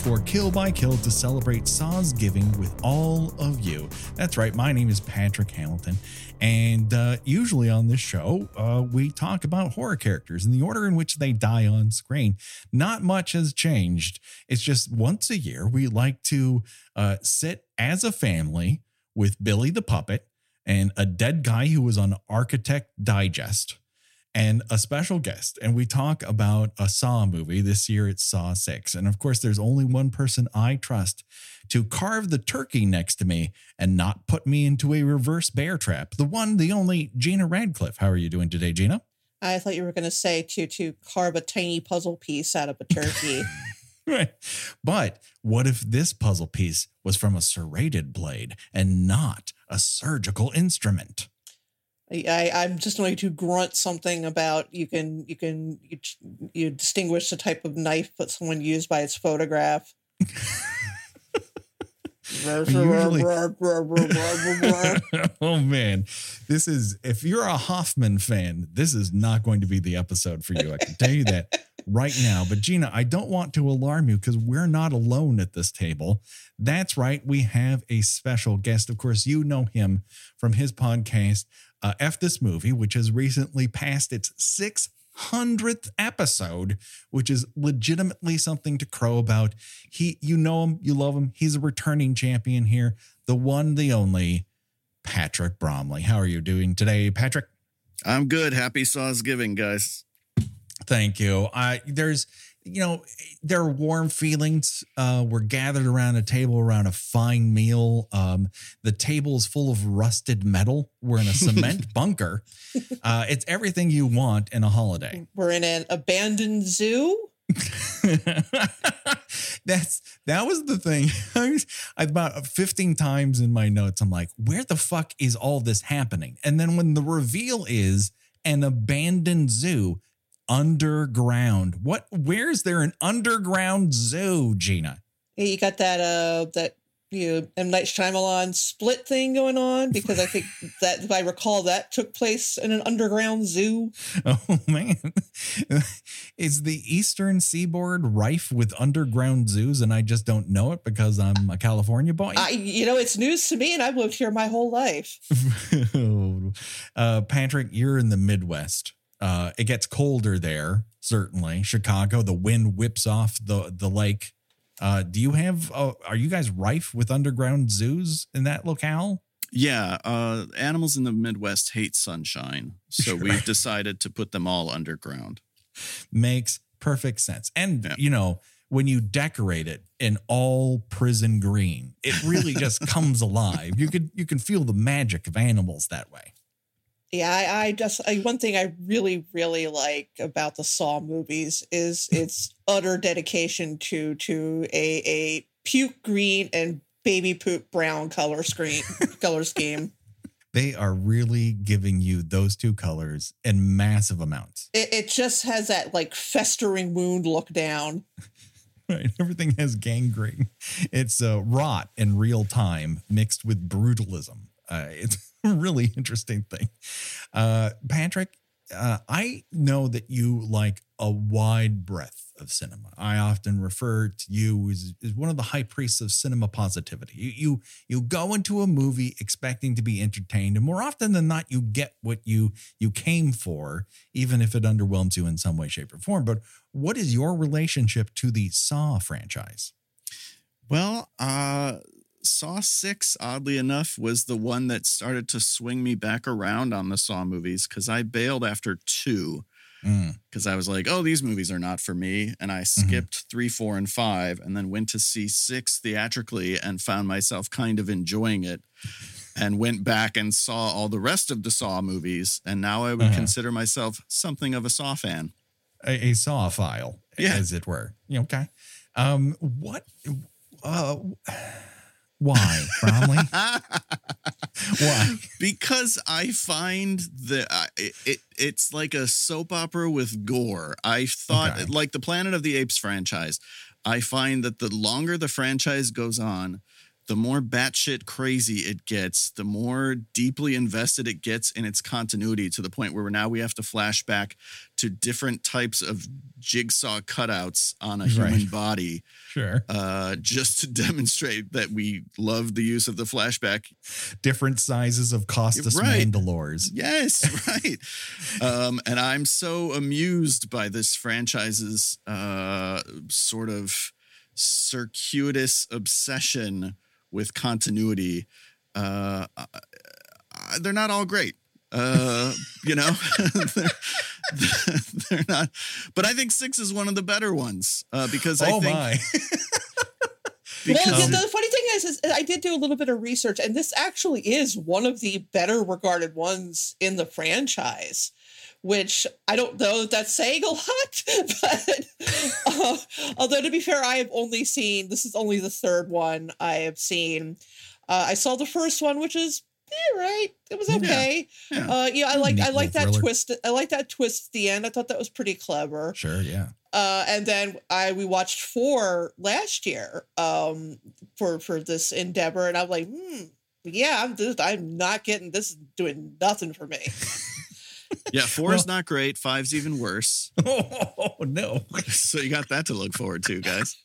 for Kill by Kill to celebrate Saw's Giving with all of you. That's right, my name is Patrick Hamilton, and uh, usually on this show, uh, we talk about horror characters and the order in which they die on screen. Not much has changed. It's just once a year, we like to uh, sit as a family with Billy the Puppet and a dead guy who was on Architect Digest and a special guest. And we talk about a Saw movie. This year it's Saw 6. And of course, there's only one person I trust to carve the turkey next to me and not put me into a reverse bear trap. The one, the only Gena Radcliffe. How are you doing today, Gena? I thought you were going to say to to carve a tiny puzzle piece out of a turkey. Right. But what if this puzzle piece was from a serrated blade and not a surgical instrument? I, I'm just going to grunt something about you can you can you, you distinguish the type of knife that someone used by its photograph. Usually- oh man, this is if you're a Hoffman fan, this is not going to be the episode for you. I can tell you that right now. But Gena, I don't want to alarm you because we're not alone at this table. That's right, we have a special guest. Of course, you know him from his podcast, uh, F This Movie, which has recently passed its 600th episode, which is legitimately something to crow about. He, you know him, you love him. He's a returning champion here, the one, the only Patrick Bromley. How are you doing today, Patrick? I'm good. Happy Saw's Giving, guys. Thank you. I there's you know there are warm feelings. Uh, we're gathered around a table around a fine meal. Um, the table is full of rusted metal. We're in a cement bunker. Uh, it's everything you want in a holiday. We're in an abandoned zoo. That's that was the thing. I about 15 times in my notes. I'm like, where the fuck is all this happening? And then when the reveal is an abandoned zoo underground, what where is there an underground zoo, Gena? Yeah, You got that uh that you know, M Night Shyamalan split thing going on because I think that if I recall that took place in an underground zoo. Oh man. is the eastern seaboard rife with underground zoos and I just don't know it because I'm a California boy? I you know it's news to me and I've lived here my whole life. uh, Patrick, you're in the Midwest. Uh, it gets colder there, certainly. Chicago, the wind whips off the the lake. Uh, do you have? Uh, are you guys rife with underground zoos in that locale? Yeah, uh, animals in the Midwest hate sunshine, so Sure. we've decided to put them all underground. Makes perfect sense. And Yeah. you know, when you decorate it in all prison green, it really just comes alive. You could you can feel the magic of animals that way. Yeah, I, I just I, one thing I really really like about the Saw movies is its utter dedication to to a a puke green and baby poop brown color screen color scheme. They are really giving you those two colors in massive amounts. It, it just has that like festering wound look down. Right. Everything has gangrene. It's uh, rot in real time mixed with brutalism. Uh, it's really interesting thing. Uh, Patrick, uh, I know that you like a wide breadth of cinema. I often refer to you as, as one of the high priests of cinema positivity. You, you you go into a movie expecting to be entertained, and more often than not, you get what you you came for, even if it underwhelms you in some way, shape, or form. But what is your relationship to the Saw franchise? Well, uh, Saw 6, oddly enough, was the one that started to swing me back around on the Saw movies because I bailed after two Mm. because I was like, oh, these movies are not for me. And I skipped three, four, and five, and then went to see six theatrically and found myself kind of enjoying it. And went back and saw all the rest of the Saw movies. And now I would Uh-huh. consider myself something of a Saw fan. a, a saw file, Yeah. as it were. You Okay. Um, what? Uh, why, Bromley? Why? because I find that I, it it's like a soap opera with gore. I thought Okay. like the Planet of the Apes franchise. I find that the longer the franchise goes on, the more batshit crazy it gets, the more deeply invested it gets in its continuity to the point where now we have to flash back to different types of jigsaw cutouts on a human Right. body Sure. uh, just to demonstrate that we love the use of the flashback Different sizes of Costas Right. Mandylors. Yes, right. um, and I'm so amused by this franchise's uh, sort of circuitous obsession with continuity. Uh, uh, they're not all great. Uh, you know, they're, they're not. But I think six is one of the better ones uh, because I oh think my. because well, the, the funny thing is, is I did do a little bit of research, and this actually is one of the better regarded ones in the franchise. Which I don't know if that's saying a lot, but uh, although to be fair, I have only seen this is only the third one I have seen. Uh, I saw the first one, which is eh, right. It was okay. yeah. Uh, yeah, I like I like that thriller. twist. I like that twist at the end. I thought that was pretty clever sure, yeah. uh, and then I we watched four last year um, for for this endeavor, and I'm like, hmm, yeah, I'm just, I'm not getting this is doing nothing for me. yeah, four is not great. Five's even worse. Oh no. So you got that to look forward to, guys.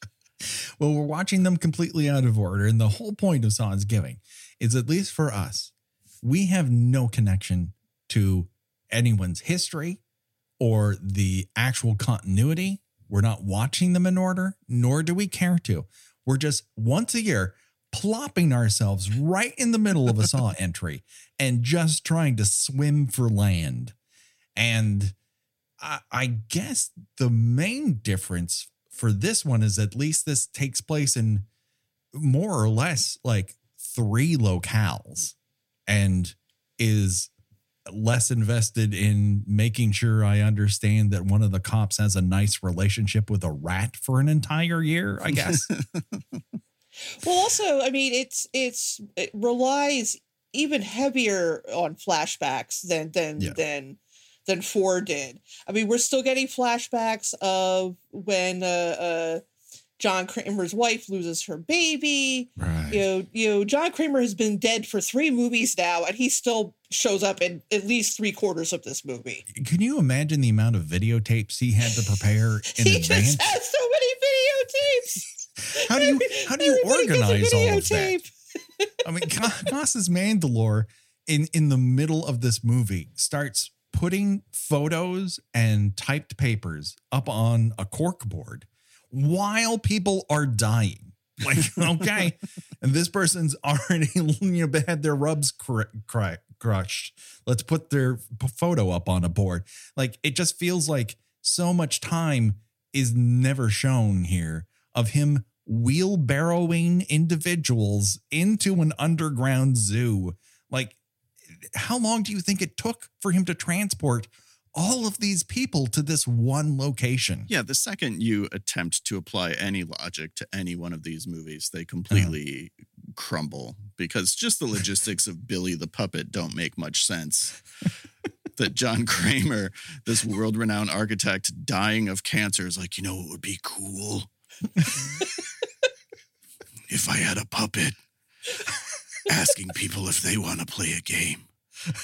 Well, we're watching them completely out of order. And the whole point of Saw's Giving is, at least for us, we have no connection to anyone's history or the actual continuity. We're not watching them in order, nor do we care to. We're just once a year plopping ourselves right in the middle of a Saw entry and just trying to swim for land. And I, I guess the main difference for this one is at least this takes place in more or less like three locales and is less invested in making sure I understand that one of the cops has a nice relationship with a rat for an entire year, I guess. Well, also, I mean, it's it's it relies even heavier on flashbacks than than Yeah. than than four did. I mean, we're still getting flashbacks of when uh, uh, John Kramer's wife loses her baby. right. You know, you know, John Kramer has been dead for three movies now, and he still shows up in at least three quarters of this movie. Can you imagine the amount of videotapes he had to prepare in he advance? just has so many videotapes. How do you how do you Everybody organize all of that? I mean, Costas Mandylor in in the middle of this movie starts putting photos and typed papers up on a cork board while people are dying. Like, okay, and this person's already you know had their rubs cr- cr- crushed. Let's put their photo up on a board. Like, it just feels like so much time is never shown here of him wheelbarrowing individuals into an underground zoo. Like, how long do you think it took for him to transport all of these people to this one location? Yeah, the second you attempt to apply any logic to any one of these movies, they uh-huh. completely crumble because just the logistics of Billy the puppet don't make much sense. that John Kramer, this world renowned architect, dying of cancer, is like, you know, it would be cool? if I had a puppet asking people if they want to play a game.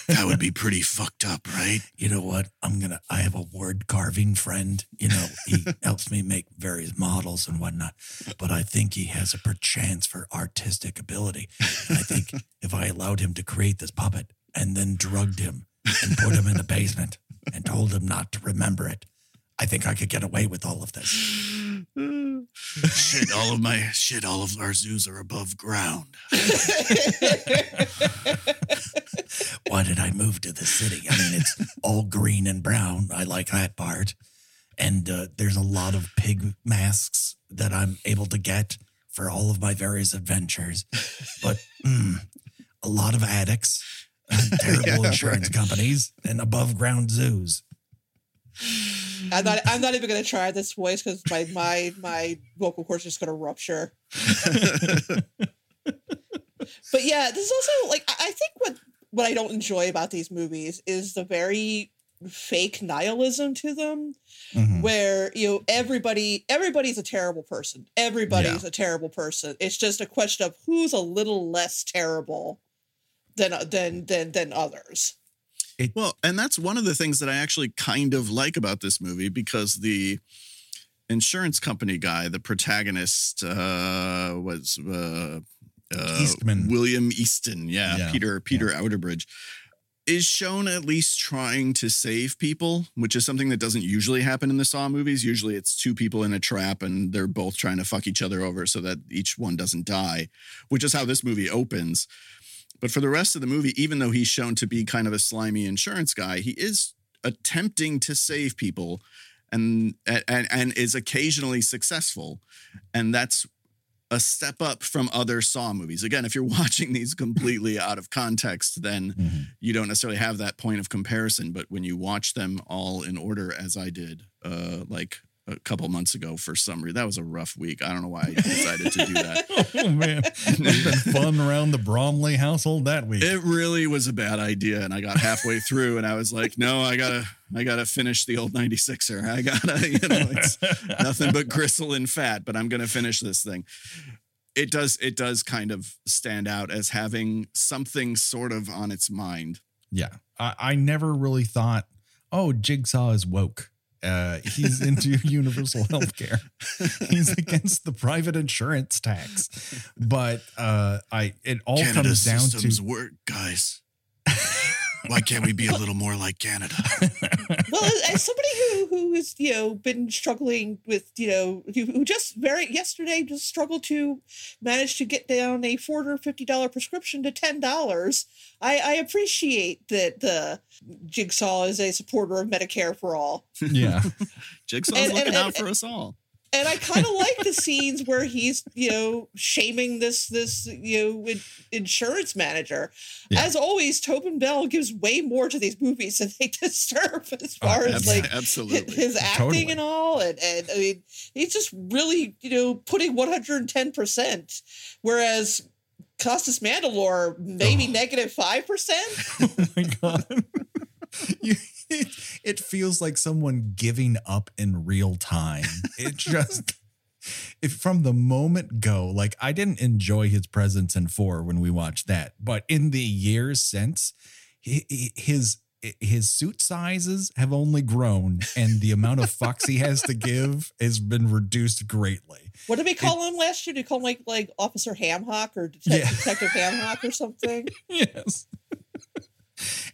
That would be pretty fucked up, right? You know what? I'm going to, I have a word carving friend. You know, he helps me make various models and whatnot, but I think he has a perchance for artistic ability. And I think if I allowed him to create this puppet and then drugged him and put him in the basement and told him not to remember it, I think I could get away with all of this. shit, all of my shit, all of our zoos are above ground. Why did I move to the city? I mean, it's all green and brown. I like that part. And uh, there's a lot of pig masks that I'm able to get for all of my various adventures. But mm, a lot of addicts, terrible Yeah, insurance companies, and above ground zoos. I'm not. I'm not even going to try this voice because my my my vocal cords just going to rupture. but yeah, this is also like I think what what I don't enjoy about these movies is the very fake nihilism to them Mhm. where you know everybody everybody's a terrible person everybody's a terrible person it's just a question of who's a little less terrible than than than than others Well, and that's one of the things that I actually kind of like about this movie because the insurance company guy, the protagonist, uh, was uh, uh, Eastman. William Easton. Yeah, Yeah, Peter Peter Outerbridge is shown at least trying to save people, which is something that doesn't usually happen in the Saw movies. Usually, it's two people in a trap and they're both trying to fuck each other over so that each one doesn't die, which is how this movie opens. But for the rest of the movie, even though he's shown to be kind of a slimy insurance guy, he is attempting to save people and and and is occasionally successful. And that's a step up from other Saw movies. Again, if you're watching these completely out of context, then Mhm. you don't necessarily have that point of comparison. But when you watch them all in order, as I did, uh, like a couple months ago for some reason, that was a rough week. I don't know why I decided to do that. oh man, it's been fun around the Bromley household that week. It really was a bad idea, and I got halfway through, and I was like, "No, I gotta, I gotta finish the old '96er. I gotta, you know, it's nothing but gristle and fat, but I'm gonna finish this thing." It does, it does kind of stand out as having something sort of on its mind. Yeah. I, I never really thought, oh, Jigsaw is woke. Uh, he's into universal health care. He's against the private insurance tax. But uh, I it all Canada comes down systems to work, guys. Why can't we be a little more like Canada? well as, as somebody who who has you know been struggling with you know who, who just very yesterday just struggled to manage to get down a four hundred fifty dollar prescription to ten dollars I, I appreciate that the jigsaw is a supporter of medicare for all yeah. Jigsaw's And- and- looking out and- for us all. And I kind of like the scenes where he's, you know, shaming this this you know insurance manager. Yeah. As always, Tobin Bell gives way more to these movies than they deserve as Oh, far as Abs- like absolutely. his acting Totally. and all. And and I mean, he's just really you know putting one hundred and ten percent, whereas. Costas Mandylor, maybe Oh. negative five percent. oh my god. You, it, it feels like someone giving up in real time. It just if from the moment go, like I didn't enjoy his presence in four when we watched that, but in the years since, hi- hi- his his suit sizes have only grown, and the amount of fucks he has to give has been reduced greatly. What did we call him last year? Did we call him like like Officer Hamhock or Det- Yeah. Detective Hamhock or something? yes.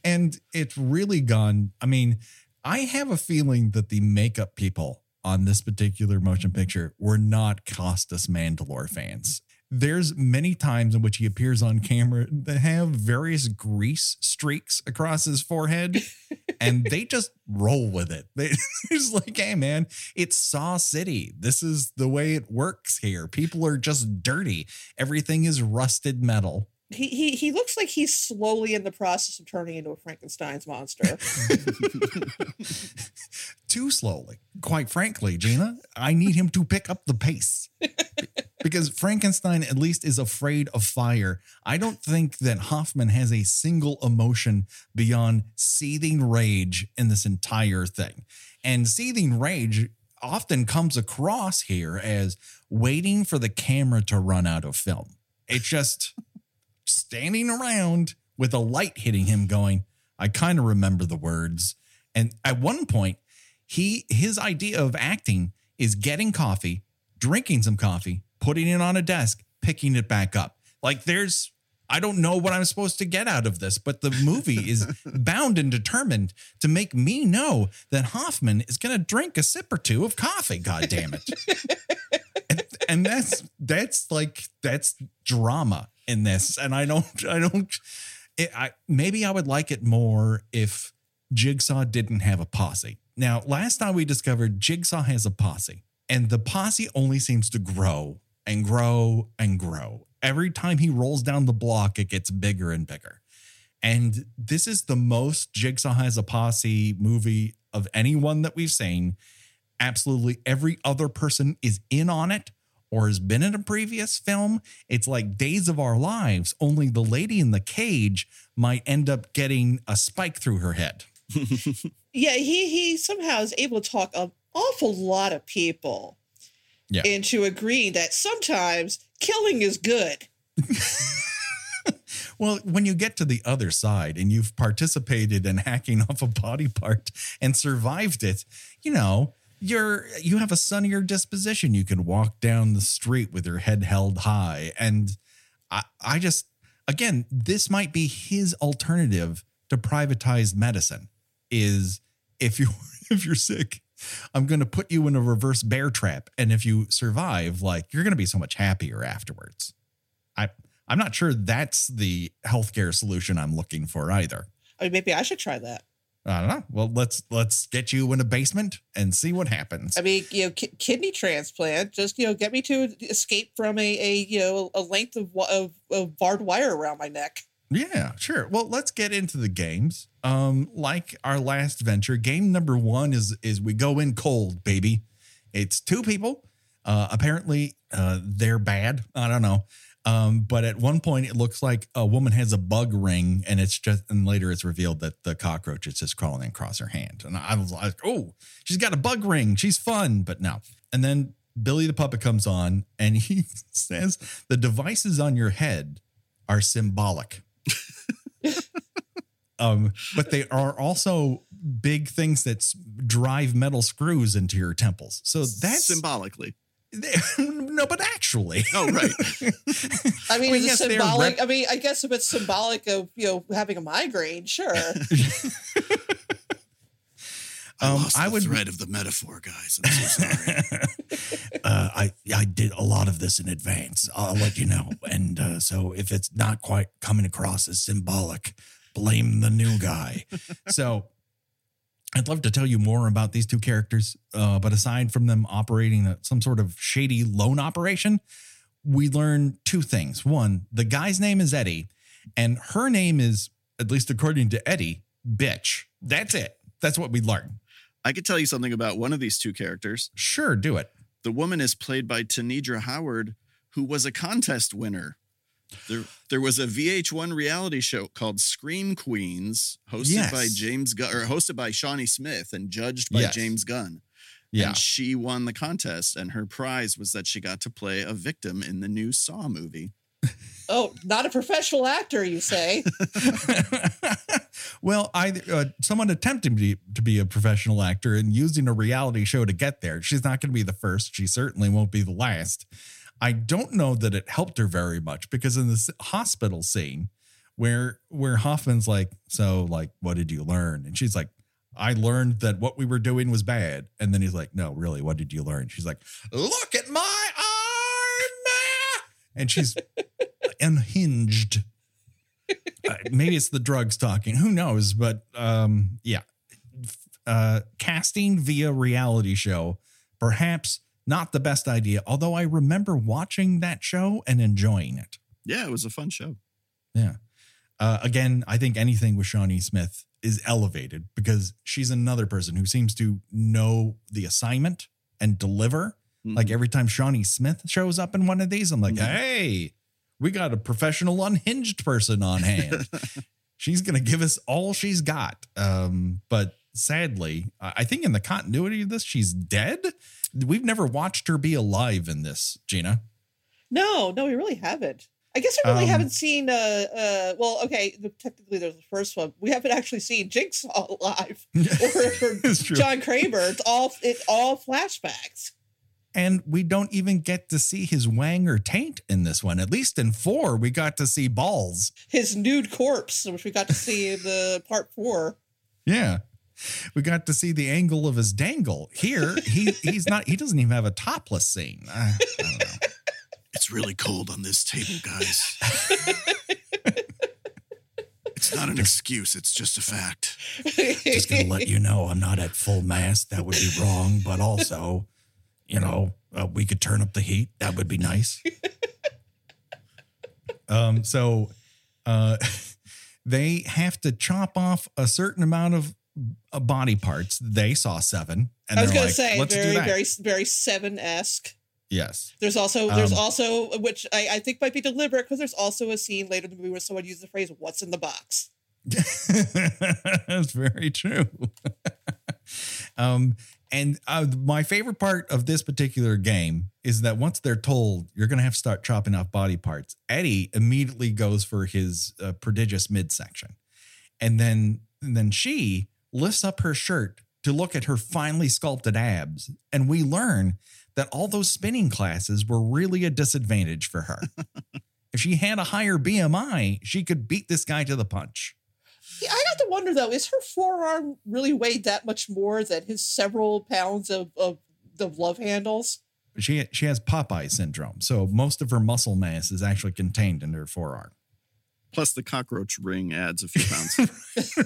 And it's really gone. I mean, I have a feeling that the makeup people on this particular motion picture were not Costas Mandylor fans. There's many times in which he appears on camera that have various grease streaks across his forehead, and they just roll with it. They it's like, hey man, it's Saw City. This is the way it works here. People are just dirty. Everything is rusted metal. He, he he looks like he's slowly in the process of turning into a Frankenstein's monster. too slowly. Quite frankly, Gena, I need him to pick up the pace. because Frankenstein at least is afraid of fire. I don't think that Hoffman has a single emotion beyond seething rage in this entire thing. And seething rage often comes across here as waiting for the camera to run out of film. It's just standing around with a light hitting him going, I kind of remember the words. And at one point, he his idea of acting is getting coffee, drinking some coffee, putting it on a desk, picking it back up. Like there's I don't know what I'm supposed to get out of this, but the movie is bound and determined to make me know that Hoffman is going to drink a sip or two of coffee. God damn it! and, that's that's like that's drama in this, and I don't I don't. It, I maybe I would like it more if Jigsaw didn't have a posse. Now, last time we discovered Jigsaw has a posse, and the posse only seems to grow and grow and grow. Every time he rolls down the block, it gets bigger and bigger. And this is the most Jigsaw has a posse movie of anyone that we've seen. Absolutely every other person is in on it or has been in a previous film, it's like Days of Our Lives, only the lady in the cage might end up getting a spike through her head. Yeah, he he somehow is able to talk an awful lot of people Yeah. into agreeing that sometimes killing is good. Well, when you get to the other side and you've participated in hacking off a body part and survived it, you know, you're you have a sunnier disposition. You can walk down the street with your head held high. And I, I just again, this might be his alternative to privatized medicine is if you if you're sick, I'm going to put you in a reverse bear trap and if you survive, like you're going to be so much happier afterwards. I I'm not sure that's the healthcare solution I'm looking for either. I mean, maybe I should try that. I don't know. Well, let's let's get you in a basement and see what happens. I mean, you know, ki- kidney transplant. Just you know, get me to escape from a, a you know a length of, of of barbed wire around my neck. Yeah, sure. Well, let's get into the games. Um, like our last venture, game number one is is we go in cold, baby. It's two people. Uh, apparently, uh, they're bad. I don't know. Um, but at one point, it looks like a woman has a bug ring, and it's just, and later it's revealed that the cockroach is just crawling across her hand. And I was like, oh, she's got a bug ring. She's fun, but no. And then Billy the puppet comes on, and he says the devices on your head are symbolic. um, but they are also big things that drive metal screws into your temples. So that's symbolically. no, but actually, Oh, right. I mean, Well, is yes, symbolic? rep- I mean, I guess if it's symbolic of you know having a migraine, sure. I Um, lost I the would- thread of the metaphor, guys. I'm so sorry. uh, I I did a lot of this in advance. I'll let you know. And uh, so if it's not quite coming across as symbolic, blame the new guy. so I'd love to tell you more about these two characters, uh, but aside from them operating a, some sort of shady loan operation, we learn two things. One, the guy's name is Eddie, and her name is, at least according to Eddie, bitch. That's it. That's what we learn. I could tell you something about one of these two characters. Sure, do it. The woman is played by Tanedra Howard, who was a contest winner. There, there was a VH1 reality show called Scream Queens, hosted by James Gunn, or hosted by Shawnee Smith and judged by Yes. James Gunn. Yeah. And she won the contest, and her prize was that she got to play a victim in the new Saw movie. oh, not a professional actor, you say? well, I uh, someone attempting to be, to be a professional actor and using a reality show to get there. She's not going to be the first. She certainly won't be the last. I don't know that it helped her very much because in this hospital scene where where Hoffman's like, "So, like, what did you learn?" and she's like, "I learned that what we were doing was bad." And then he's like, "No, really, what did you learn?" She's like, "Look at my arm!" And she's unhinged uh, maybe it's the drugs talking who knows but um yeah uh casting via reality show perhaps not the best idea although i remember watching that show and enjoying it Yeah, it was a fun show. yeah uh again i think anything with shawnee smith is elevated because she's another person who seems to know the assignment and deliver like Mhm. every time Shawnee Smith shows up in one of these, I'm like, Mhm. hey, we got a professional unhinged person on hand. she's gonna give us all she's got. Um, but sadly, I think in the continuity of this, she's dead. We've never watched her be alive in this, Gena. No, no, we really haven't. I guess I really Um, haven't seen. Uh, uh, well, okay, the, technically there's the first one. We haven't actually seen Jigsaw live or, or it's true. John Kramer. It's all it's all flashbacks. and we don't even get to see his wang or taint in this one. At least in four, we got to see balls. His nude corpse, which we got to see in the part four. Yeah. We got to see the angle of his dangle. Here, he he's not he doesn't even have a topless scene. I, I don't know. It's really cold on this table, guys. it's not an excuse, it's just a fact. Just gonna let you know I'm not at full mast. That would be wrong, but also, you know, uh, we could turn up the heat. That would be nice. um. So, uh, they have to chop off a certain amount of body parts. They saw seven, and I was they're gonna say "Let's do very, very, very seven esque. Yes. There's also there's Um, also which I, I think might be deliberate because there's also a scene later in the movie where someone uses the phrase "What's in the box." That's very true. um, and uh, my favorite part of this particular game is that once they're told you're going to have to start chopping off body parts, Eddie immediately goes for his uh, prodigious midsection, and then and then she lifts up her shirt to look at her finely sculpted abs, and we learn that all those spinning classes were really a disadvantage for her. if she had a higher BMI, she could beat this guy to the punch. Yeah, I got to wonder though, is her forearm really weighed that much more than his several pounds of of the love handles? she she has Popeye syndrome, so most of her muscle mass is actually contained in her forearm. Plus, the cockroach ring adds a few pounds.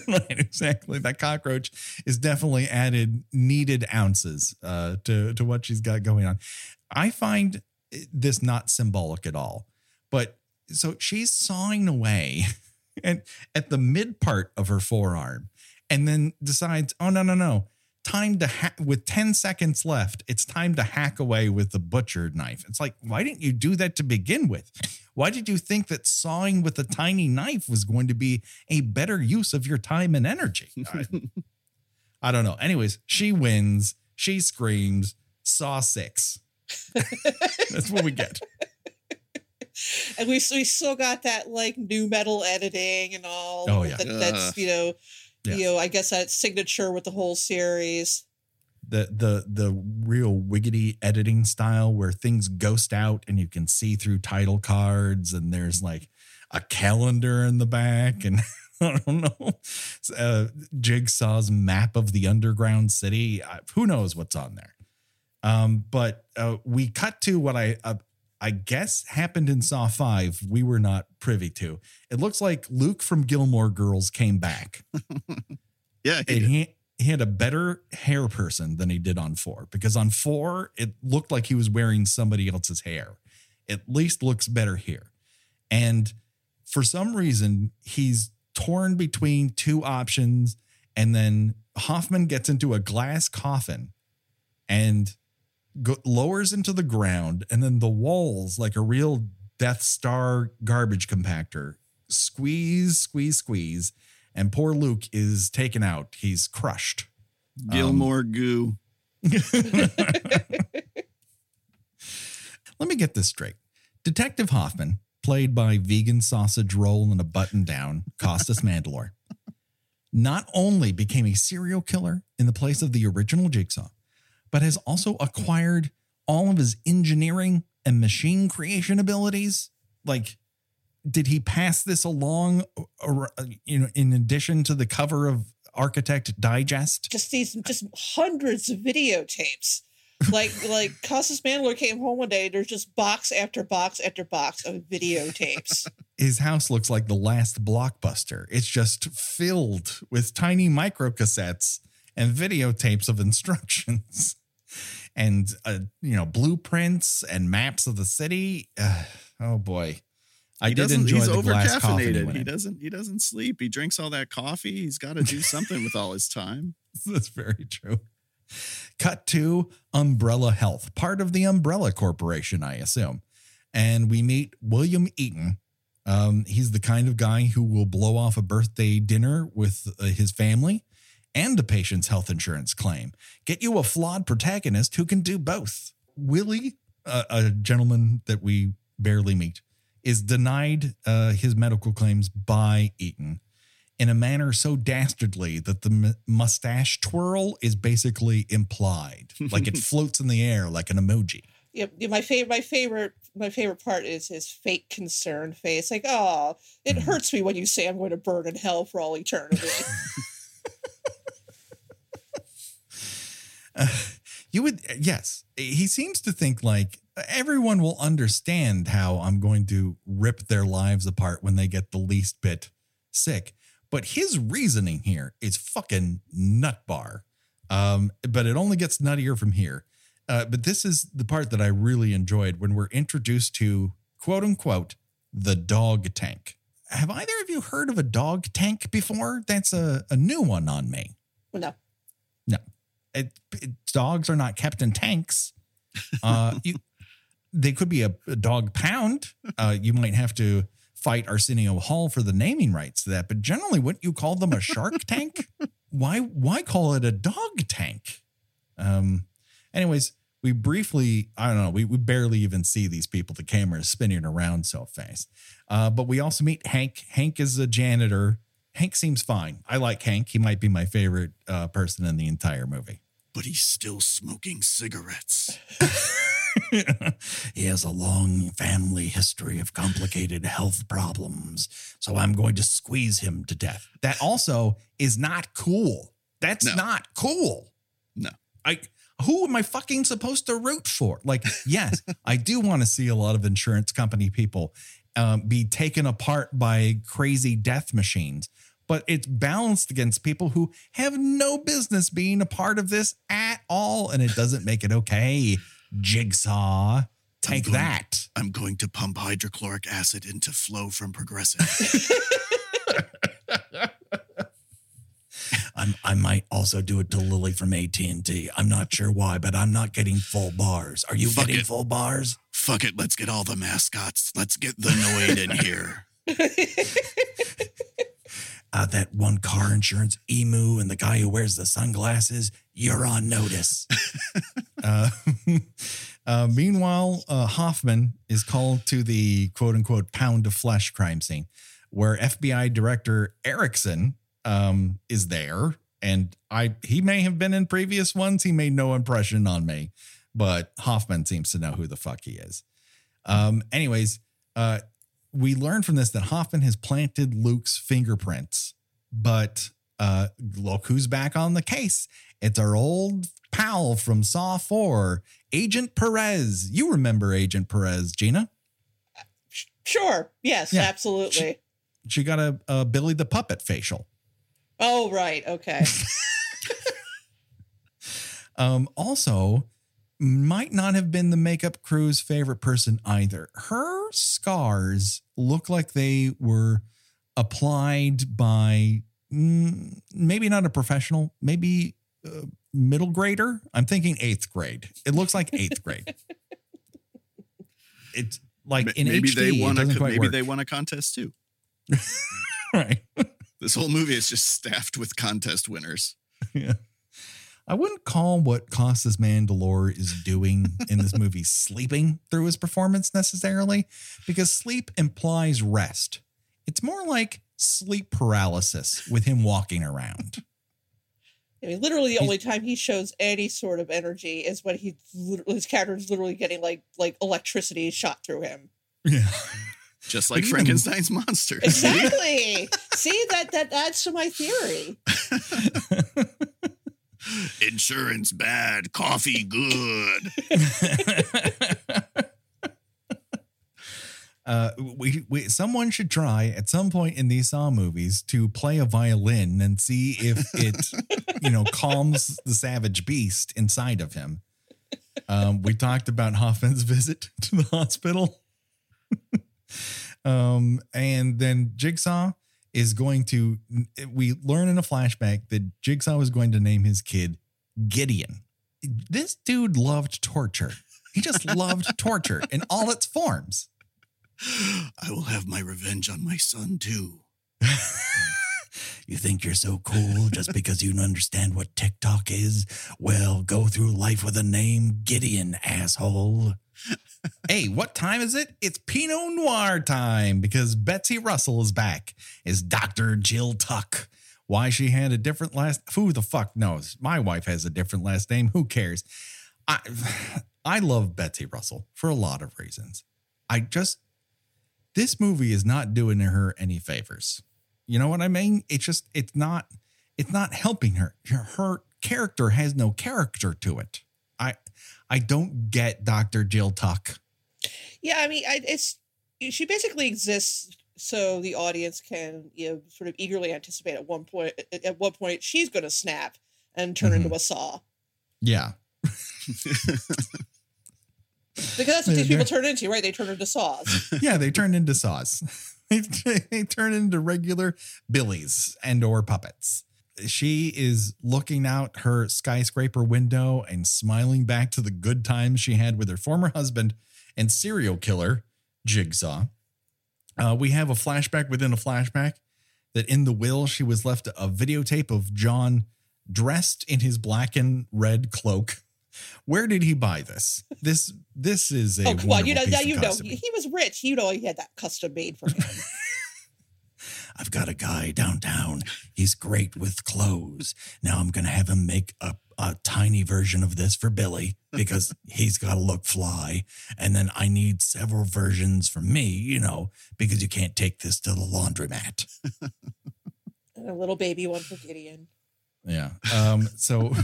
right, exactly. That cockroach is definitely added needed ounces uh, to to what she's got going on. I find this not symbolic at all, but so she's sawing away and at the mid part of her forearm, and then decides, oh no no no, time to hack with 10 seconds left it's time to hack away with the butcher knife. It's like why didn't you do that to begin with? Why did you think that sawing with a tiny knife was going to be a better use of your time and energy? I, I don't know. Anyways she wins. She screams saw six. That's what we get. And we we still got that like new metal editing and all. Oh, yeah. that, that's you know, Yeah. you know, I guess that signature with the whole series. the the the real wiggity editing style where things ghost out and you can see through title cards and there's like a calendar in the back and I don't know uh, Jigsaw's map of the underground city. Who knows what's on there? Um, but uh, we cut to what I uh, I guess happened in Saw Five. We were not privy to. It looks like Luke from Gilmore Girls came back yeah, he and he he had a better hair person than he did on four because on four it looked like he was wearing somebody else's hair. At least looks better here, and for some reason he's torn between two options, and then Hoffman gets into a glass coffin and go, lowers into the ground, and then the walls like a real Death Star garbage compactor squeeze, squeeze, squeeze and poor Luke is taken out. He's crushed. Gilmore um, goo. Let me get this straight. Detective Hoffman, played by vegan sausage roll and a button down, Costas Mandylor, not only became a serial killer in the place of the original Jigsaw, but has also acquired all of his engineering and machine creation abilities. Like, did he pass this along, uh, uh, you know, in addition to the cover of Architect Digest? Just these, just hundreds of videotapes. Like like Costas Mandylor came home one day. There's just box after box after box of videotapes. his house looks like the last blockbuster. It's just filled with tiny micro cassettes and videotapes of instructions and uh, you know blueprints and maps of the city. Uh, oh boy. I he did enjoy He's the glass coffin he overcaffeinated. He doesn't. He doesn't sleep. He drinks all that coffee. He's got to do something with all his time. That's very true. Cut to Umbrella Health, part of the Umbrella Corporation, I assume. And we meet William Easton. Um, he's the kind of guy who will blow off a birthday dinner with uh, his family and a patient's health insurance claim. Get you a flawed protagonist who can do both. Willie, uh, a gentleman that we barely meet, is denied uh, his medical claims by Easton in a manner so dastardly that the m- mustache twirl is basically implied, like it floats in the air like an emoji. yeah, yeah, my favorite, my favorite, my favorite part is his fake concerned face. Like, oh, it Mhm. hurts me when you say I'm going to burn in hell for all eternity. You would, yes, he seems to think like everyone will understand how I'm going to rip their lives apart when they get the least bit sick. But his reasoning here is fucking nut bar. Um, but it only gets nuttier from here. Uh, but this is the part that I really enjoyed when we're introduced to quote unquote the dog tank. Have either of you heard of a dog tank before? That's a, a new one on me. no, No, it, it- dogs are not kept in tanks. Uh, you they could be a, a dog pound. Uh, you might have to fight Arsenio Hall for the naming rights to that, but generally, wouldn't you call them a shark tank? Why why call it a dog tank? Um, anyways, we briefly, I don't know, we, we barely even see these people. The camera is spinning around so fast. Uh, but we also meet Hank. Hank is a janitor. Hank seems fine. I like Hank. He might be my favorite uh, person in the entire movie. But he's still smoking cigarettes. he has a long family history of complicated health problems. So I'm going to squeeze him to death. That also is not cool. That's No. not cool. No. I who am I fucking supposed to root for? Like, yes, I do want to see a lot of insurance company people um, be taken apart by crazy death machines, but it's balanced against people who have no business being a part of this at all, and it doesn't make it okay. Jigsaw, take going- that. I'm going to pump hydrochloric acid into Flo from Progressive. I'm, I might also do it to Lily from AT and T. I'm not sure why, but I'm not getting full bars. Are you Fuck getting it. full bars? Fuck it, let's get all the mascots. Let's get the Noid in here. uh, that one car insurance emu and the guy who wears the sunglasses, you're on notice. uh, uh, meanwhile, uh, Hoffman is called to the quote unquote pound of flesh crime scene where FBI Director Erickson um, is there. And I he may have been in previous ones. He made no impression on me, but Hoffman seems to know who the fuck he is. Um, anyways, uh, we learn from this that Hoffman has planted Luke's fingerprints, but uh, look who's back on the case. It's our old pal from Saw 4, Agent Perez. You remember Agent Perez, Gena? Sure. Yes, Yeah. absolutely. She got a, a Billy the Puppet facial. Oh, right. Okay. Um, also, might not have been the makeup crew's favorite person either. Her scars look like they were applied by mm, maybe not a professional, maybe a middle grader. I'm thinking eighth grade. It looks like eighth grade. It's like Ma- in maybe HD, they won a doesn't co- quite maybe work. they won a contest too. right. This whole movie is just staffed with contest winners. Yeah. I wouldn't call what Costas Mandylor is doing in this movie sleeping through his performance necessarily, because sleep implies rest. It's more like sleep paralysis with him walking around. I mean, literally, the He's- only time he shows any sort of energy is when he his character is literally getting like like electricity shot through him. Yeah. Just like even- Frankenstein's monster. Exactly. See that that adds to my theory. Insurance bad, coffee good. Uh, we, we someone should try at some point in these Saw movies to play a violin and see if it, you know, calms the savage beast inside of him. Um, we talked about Hoffman's visit to the hospital, um, and then Jigsaw is going to. We learn in a flashback that Jigsaw is going to name his kid Gideon. This dude loved torture. He just loved torture in all its forms. I will have my revenge on my son too. you think you're so cool just because you understand what TikTok is? Well, go through life with a name, Gideon, asshole. Hey, what time is it? It's Pinot Noir time because Betsy Russell is back as Dr. Jill Tuck. Why she had a different last who the fuck knows? My wife has a different last name. Who cares? I I love Betsy Russell for a lot of reasons. I just this movie is not doing her any favors. You know what I mean? It's just it's not it's not helping. Her, her character has no character to it. I I don't get Dr. Jill Tuck. Yeah, I mean, I, it's she basically exists so the audience can you know sort of eagerly anticipate at one point at- at what point she's going to snap and turn Mhm. into a saw Yeah. because that's what Yeah, these people turn into, right? They turn into saws. Yeah, they turn into saws. they, they turn into regular billies and or puppets. She is looking out her skyscraper window and smiling back to the good times she had with her former husband and serial killer, Jigsaw. Uh, we have a flashback within a flashback that in the will, she was left a videotape of John dressed in his black and red cloak. Where did he buy this? This this is a oh come on, you know now you know he, he was rich. You know he had that custom made for him. I've got a guy downtown. He's great with clothes. Now I'm going to have him make a, a tiny version of this for Billy because he's got to look fly. And then I need several versions for me, you know, because you can't take this to the laundromat. and a little baby one for Gideon. Yeah. Um, so, God.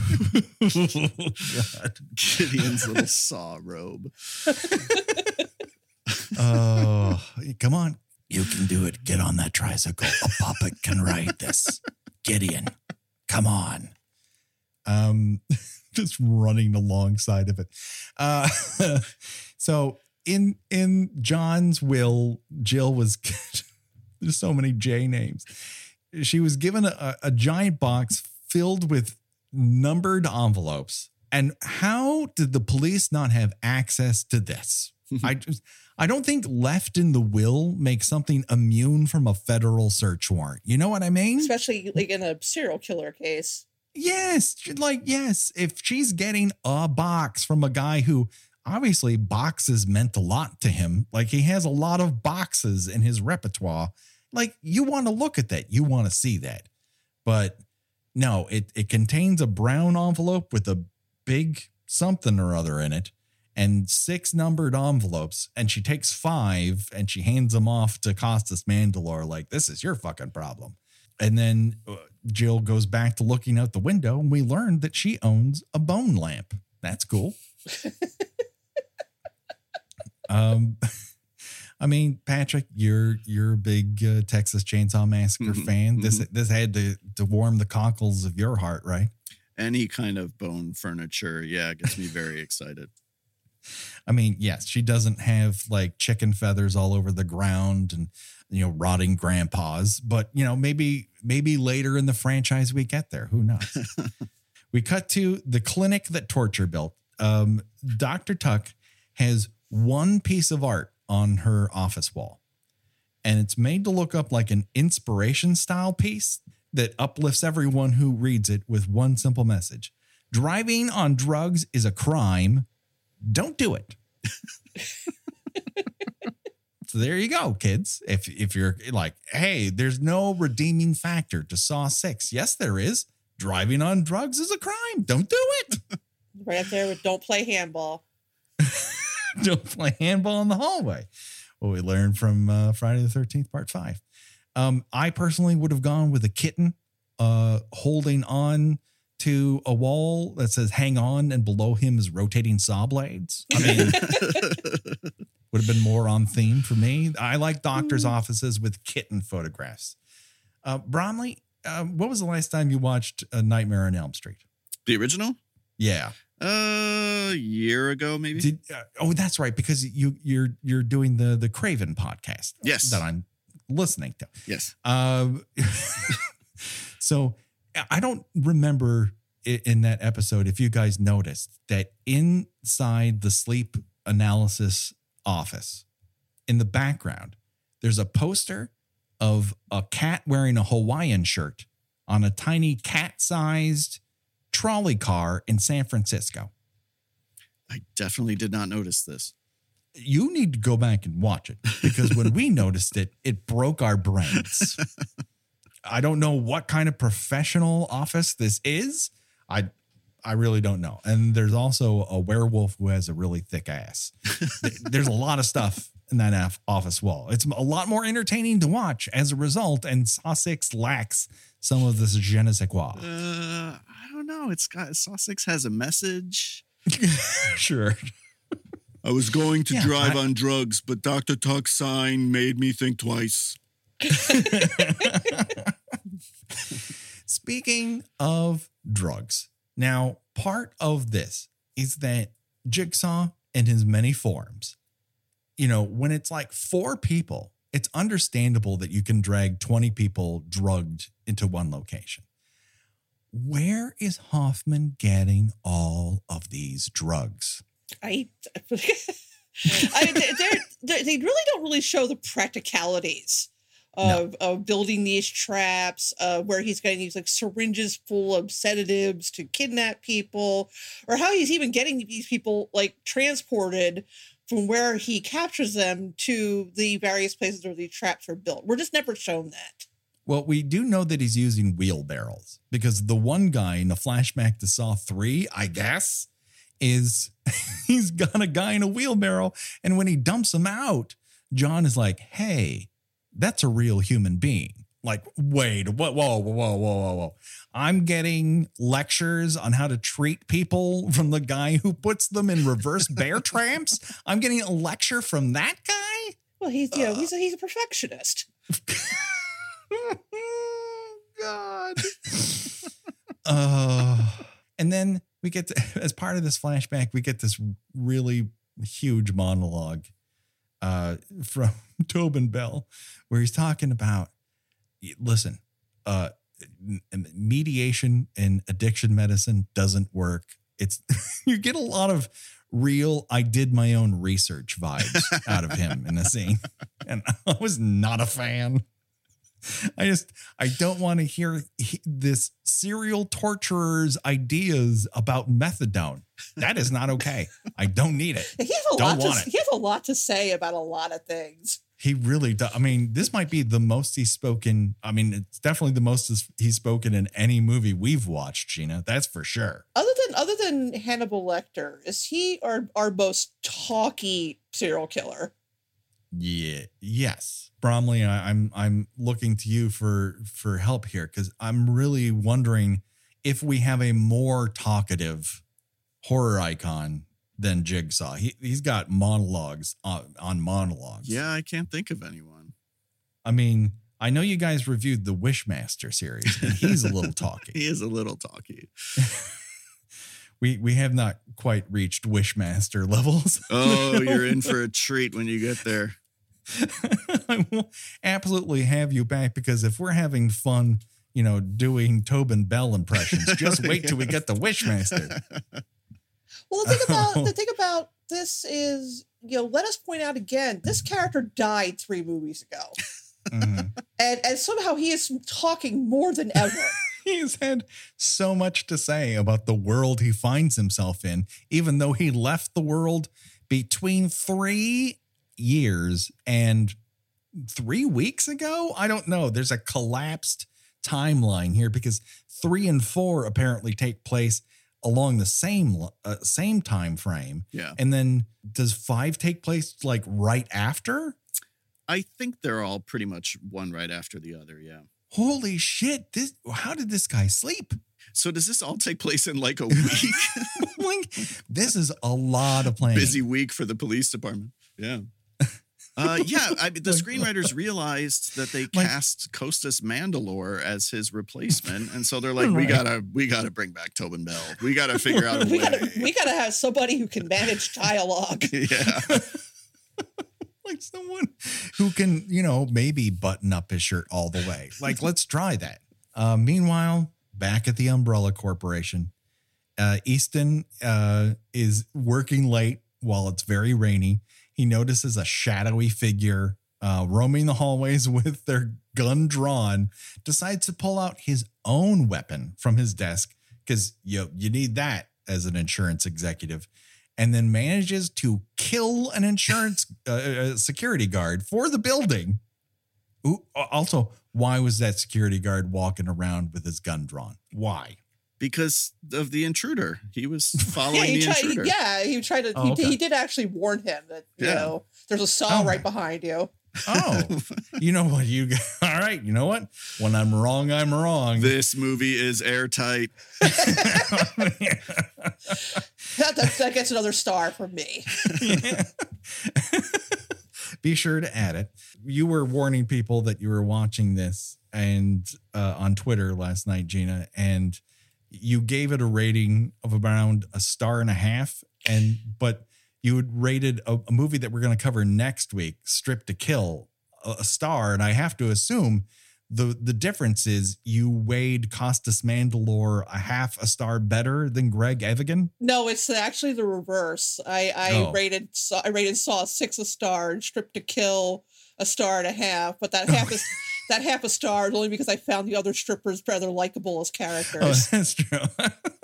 Gideon's little saw robe. Oh, come on. You can do it. Get on that tricycle. A puppet can ride this. Gideon, come on. Um, just running alongside of it. Uh, so in in John's will, Jill was there's so many J names. She was given a, a giant box filled with numbered envelopes. And how did the police not have access to this? I just I don't think left in the will makes something immune from a federal search warrant. You know what I mean? Especially like in a serial killer case. Yes, like yes, if she's getting a box from a guy who obviously boxes meant a lot to him, like he has a lot of boxes in his repertoire, like you want to look at that, you want to see that. But no, it it contains a brown envelope with a big something or other in it and six numbered envelopes and she takes five and she hands them off to Costas Mandylor like this is your fucking problem. And then uh, Jill goes back to looking out the window and we learn that she owns a bone lamp. That's cool. um I mean, Patrick, you're you're a big uh, Texas Chainsaw Massacre Mhm, fan. This this had to to warm the cockles of your heart, right? Any kind of bone furniture, yeah, gets me very excited. I mean, yes, she doesn't have like chicken feathers all over the ground and you know rotting grandpas, but you know maybe maybe later in the franchise we get there. Who knows? we cut to the clinic that Torture built. Um, Doctor Tuck has one piece of art on her office wall, and it's made to look up like an inspiration style piece that uplifts everyone who reads it with one simple message: Driving on drugs is a crime don't do it. so there you go, kids. If if you're like, hey, there's no redeeming factor to Saw Six. Yes, there is. Driving on drugs is a crime. Don't do it. Right up there with don't play handball. Don't play handball in the hallway. What we learned from uh, Friday the Thirteenth Part Five. Um, I personally would have gone with a kitten uh, holding on to a wall that says "Hang on," and below him is rotating saw blades. I mean, would have been more on theme for me. I like doctors' offices with kitten photographs. Uh, Bromley, uh, what was the last time you watched A Nightmare on Elm Street? the original? Yeah. Uh, a year ago, maybe. Did, uh, oh, that's right, because you you're you're doing the the Craven podcast. Yes. that I'm listening to. yes. Um, so I don't remember in that episode if you guys noticed that inside the sleep analysis office, in the background, there's a poster of a cat wearing a Hawaiian shirt on a tiny cat-sized trolley car in San Francisco. I definitely did not notice this. you need to go back and watch it because when we noticed it, it broke our brains. I don't know what kind of professional office this is. I I really don't know. And there's also a werewolf who has a really thick ass. there's a lot of stuff in that af- office wall. It's a lot more entertaining to watch as a result, and Saw 6 lacks some of this je ne sais quoi. Uh, I don't know. It's got Saw Six has a message. sure. I was going to Yeah, drive I- on drugs, but Dr. Tuck's sign made me think twice. Speaking of drugs, now part of this is that Jigsaw in his many forms, you know, when it's like four people, it's understandable that you can drag 20 people drugged into one location. where is Hoffman getting all of these drugs? I, I they're, they really don't really show the practicalities of, no. of building these traps, uh, where he's getting these like syringes full of sedatives to kidnap people, or how he's even getting these people like transported from where he captures them to the various places where these traps are built. We're just never shown that. Well, we do know that he's using wheelbarrows because the one guy in the flashback to Saw 3, I guess, is he's got a guy in a wheelbarrow. And when he dumps him out, John is like, hey, that's a real human being. Like, wait, what? Whoa, whoa, whoa, whoa, whoa. I'm getting lectures on how to treat people from the guy who puts them in reverse bear tramps. I'm getting a lecture from that guy. Well, he's you know he's a, he's a perfectionist. God. uh, and then we get to, as part of this flashback, we get this really huge monologue uh, from Tobin Bell, where he's talking about, listen, uh, mediation in addiction medicine doesn't work. It's you get a lot of real I did my own research vibes out of him in the scene. And I was not a fan. I just I don't want to hear this serial torturer's ideas about methadone. That is not okay. I don't need it. He has a don't lot to, He has a lot to say about a lot of things. He really does. I mean, this might be the most he's spoken. I mean, it's definitely the most he's spoken in any movie we've watched, Gena. That's for sure. Other than other than Hannibal Lecter, is he our our most talky serial killer? Yeah. Yes. Bromley, I, I'm I'm looking to you for for help here because I'm really wondering if we have a more talkative horror icon than Jigsaw. He he's got monologues on, on monologues. Yeah, I can't think of anyone. I mean, I know you guys reviewed the Wishmaster series, and he's a little talky. he is a little talky. we we have not quite reached Wishmaster levels. Oh, you're in for a treat when you get there. I will absolutely have you back because if we're having fun, you know, doing Tobin Bell impressions, just wait till we get the Wishmaster. Well, the thing about the thing about this is, you know, let us point out again, this character died three movies ago. Mm-hmm. And and somehow he is talking more than ever. He's had so much to say about the world he finds himself in, even though he left the world between three years and three weeks ago. I don't know. There's a collapsed timeline here because three and four apparently take place along the same uh, same time frame. Yeah. And then does 5 take place like right after? I think they're all pretty much one right after the other, yeah. Holy shit. This how did this guy sleep? So does this all take place in like a week? like, this is a lot of planning. Busy week for the police department. Yeah. Uh, yeah, I mean, the screenwriters realized that they cast Costas Mandylor as his replacement, and so they're like, "We gotta, we gotta bring back Tobin Bell. We gotta figure out a we way. Gotta, we gotta have somebody who can manage dialogue. yeah, like someone who can, you know, maybe button up his shirt all the way. Like, let's try that. Uh, meanwhile, back at the Umbrella Corporation, uh, Easton uh, is working late while it's very rainy he notices a shadowy figure uh, roaming the hallways with their gun drawn, decides to pull out his own weapon from his desk because you, you need that as an insurance executive, and then manages to kill an insurance uh, uh security guard for the building. Ooh, also, why was that security guard walking around with his gun drawn? Why? because of the intruder. He was following yeah, he the tried, intruder. Yeah, he tried to. Oh, he, okay. he, did actually warn him that you yeah. know there's a saw oh. right behind you. Oh, you know what? You all right? You know what? When I'm wrong, I'm wrong. This movie is airtight. that, that, that gets another star from me. Be sure to add it. You were warning people that you were watching this and uh, on Twitter last night, Gena, and you gave it a rating of around a star and a half and but you had rated a, a movie that we're going to cover next week Stripped to Kill a, a star and i have to assume The the difference is you weighed Costas Mandylor a half a star better than Greg Evigan. No, it's actually the reverse. I I Oh. rated Saw, I rated Saw six a star and Stripped to Kill a star and a half, but that half is that half a star is only because I found the other strippers rather likable as characters. Oh, characters. that's true.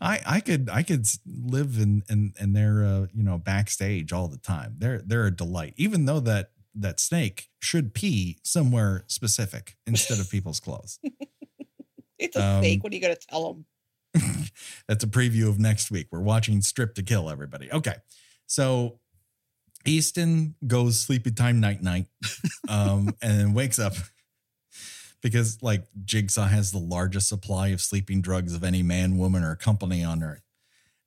I I could I could live in in in their uh, you know backstage all the time. They're they're a delight, even though that that snake should pee somewhere specific instead of people's clothes. it's a um, fake. What are you gonna tell them? That's a preview of next week. We're watching Stripped to Kill, everybody. Okay. So Easton goes sleepy time night night um, and then wakes up because, like, Jigsaw has the largest supply of sleeping drugs of any man, woman, or company on earth.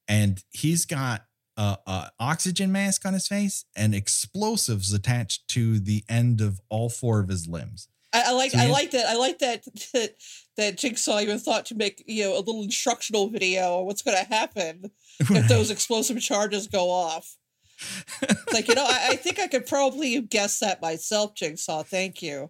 And he's got a, a oxygen mask on his face and explosives attached to the end of all four of his limbs. I, I like So I like that I like that that that Jigsaw even thought to make you know a little instructional video on what's going to happen if those explosive charges go off. Like you know I, I think I could probably guess that myself, Jigsaw. Thank you.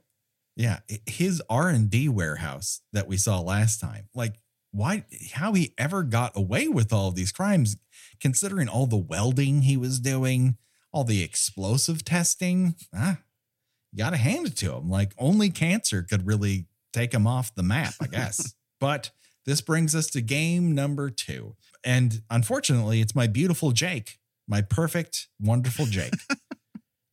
Yeah, his R and D warehouse that we saw last time. Like, why? How he ever got away with all of these crimes, considering all the welding he was doing, all the explosive testing? Ah, you got to hand it to him. Like, only cancer could really take him off the map, I guess. but this brings us to game number two, and unfortunately, it's my beautiful Jake, my perfect, wonderful Jake.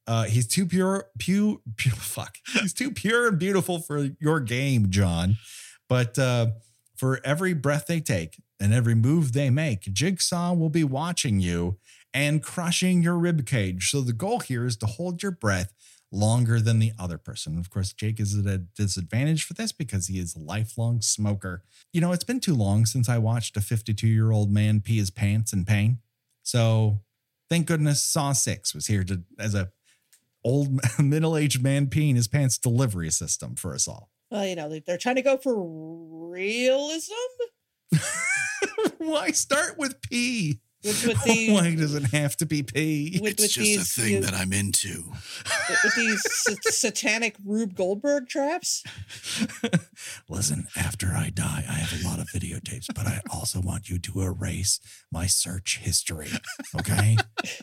Uh, he's too pure, pure, pure, fuck. He's too pure and beautiful for your game, John. But uh, for every breath they take and every move they make, Jigsaw will be watching you and crushing your rib cage. So the goal here is to hold your breath longer than the other person. Of course, Jake is at a disadvantage for this because he is a lifelong smoker. You know, it's been too long since I watched a 52 year old man pee his pants in pain. So thank goodness Saw 6 was here to as a old middle-aged man peeing his pants delivery system for us all. Well, you know they- they're trying to go for realism Why start with pee? with, with the Why does it have to be pee? with, It's with just these a thing you- that I'm into. with these sa- satanic Rube Goldberg traps. Listen, after I die, I have a lot of videotapes, but I also want you to erase my search history. Okay?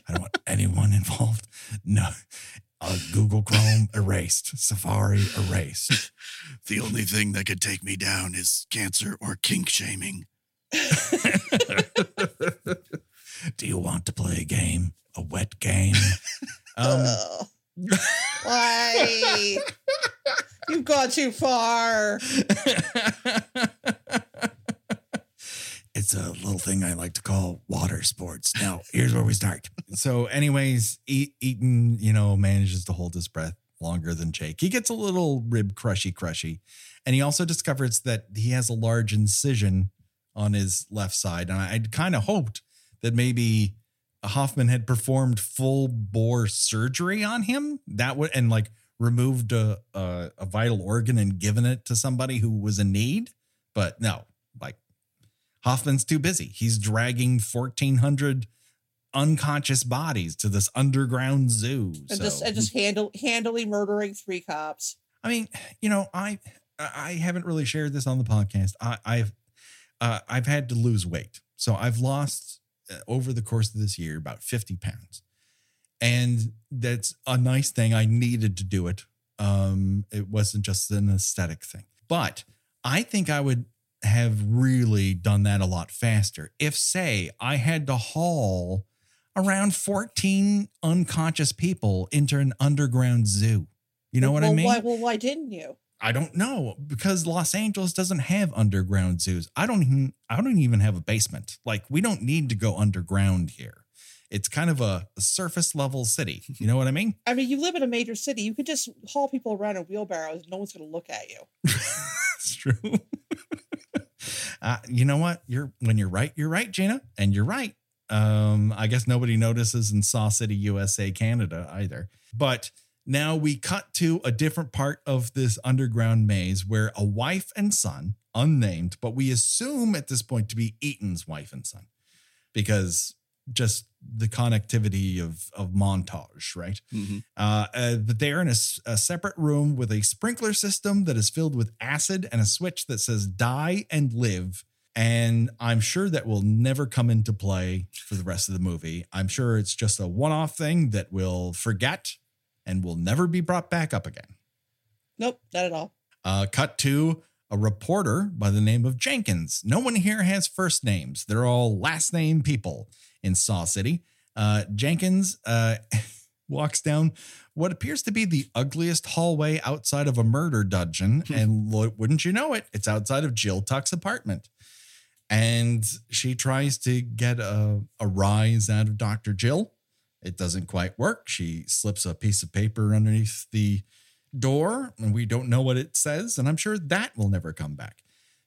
I don't want anyone involved. No. Uh, Google Chrome erased, Safari erased. The only thing that could take me down is cancer or kink shaming. Do you want to play a game? A wet game? Um, Ugh. Why? You've gone too far. It's a little thing I like to call water sports. Now, here's where we start. So, anyways, e- Eaton, you know, manages to hold his breath longer than Jake. He gets a little rib crushy crushy. And he also discovers that he has a large incision on his left side. And I'd kind of hoped that maybe Hoffman had performed full bore surgery on him. That would, and like removed a, a, a vital organ and given it to somebody who was in need. But no, like Hoffman's too busy. He's dragging 1,400 unconscious bodies to this underground zoo. And so, just and just handle handily murdering three cops. I mean, you know, I I haven't really shared this on the podcast. I, I've uh, I've had to lose weight, so I've lost uh, over the course of this year about 50 pounds, and that's a nice thing. I needed to do it. Um, it wasn't just an aesthetic thing, but I think I would have really done that a lot faster if, say, I had to haul around 14 unconscious people into an underground zoo. You know what I mean? Why, well, why didn't you? I don't know because Los Angeles doesn't have underground zoos. I don't even I don't even have a basement. Like we don't need to go underground here. It's kind of a, surface level city. You know what I mean? I mean, you live in a major city. You could just haul people around in wheelbarrows. No one's going to look at you. That's true. uh, you know what? You're when you're right, you're right, Gena, and you're right. Um, I guess nobody notices in Saw City, USA, Canada either. But now we cut to a different part of this underground maze where a wife and son, unnamed, but we assume at this point to be Eaton's wife and son, because just the connectivity of of montage, right? Mhm. Uh, uh, but they are in a separate room with a sprinkler system that is filled with acid and a switch that says "die and live." And I'm sure that will never come into play for the rest of the movie. I'm sure it's just a one-off thing that we'll forget and will never be brought back up again. Nope, not at all. Uh, cut to a reporter by the name of Jenkins. No one here has first names. They're all last name people in Saw City. Uh, Jenkins uh, walks down what appears to be the ugliest hallway outside of a murder dungeon. and lo- wouldn't you know it, it's outside of Jill Tuck's apartment. And she tries to get a, a rise out of Dr. Jill. It doesn't quite work. She slips a piece of paper underneath the door and we don't know what it says and i'm sure that will never come back.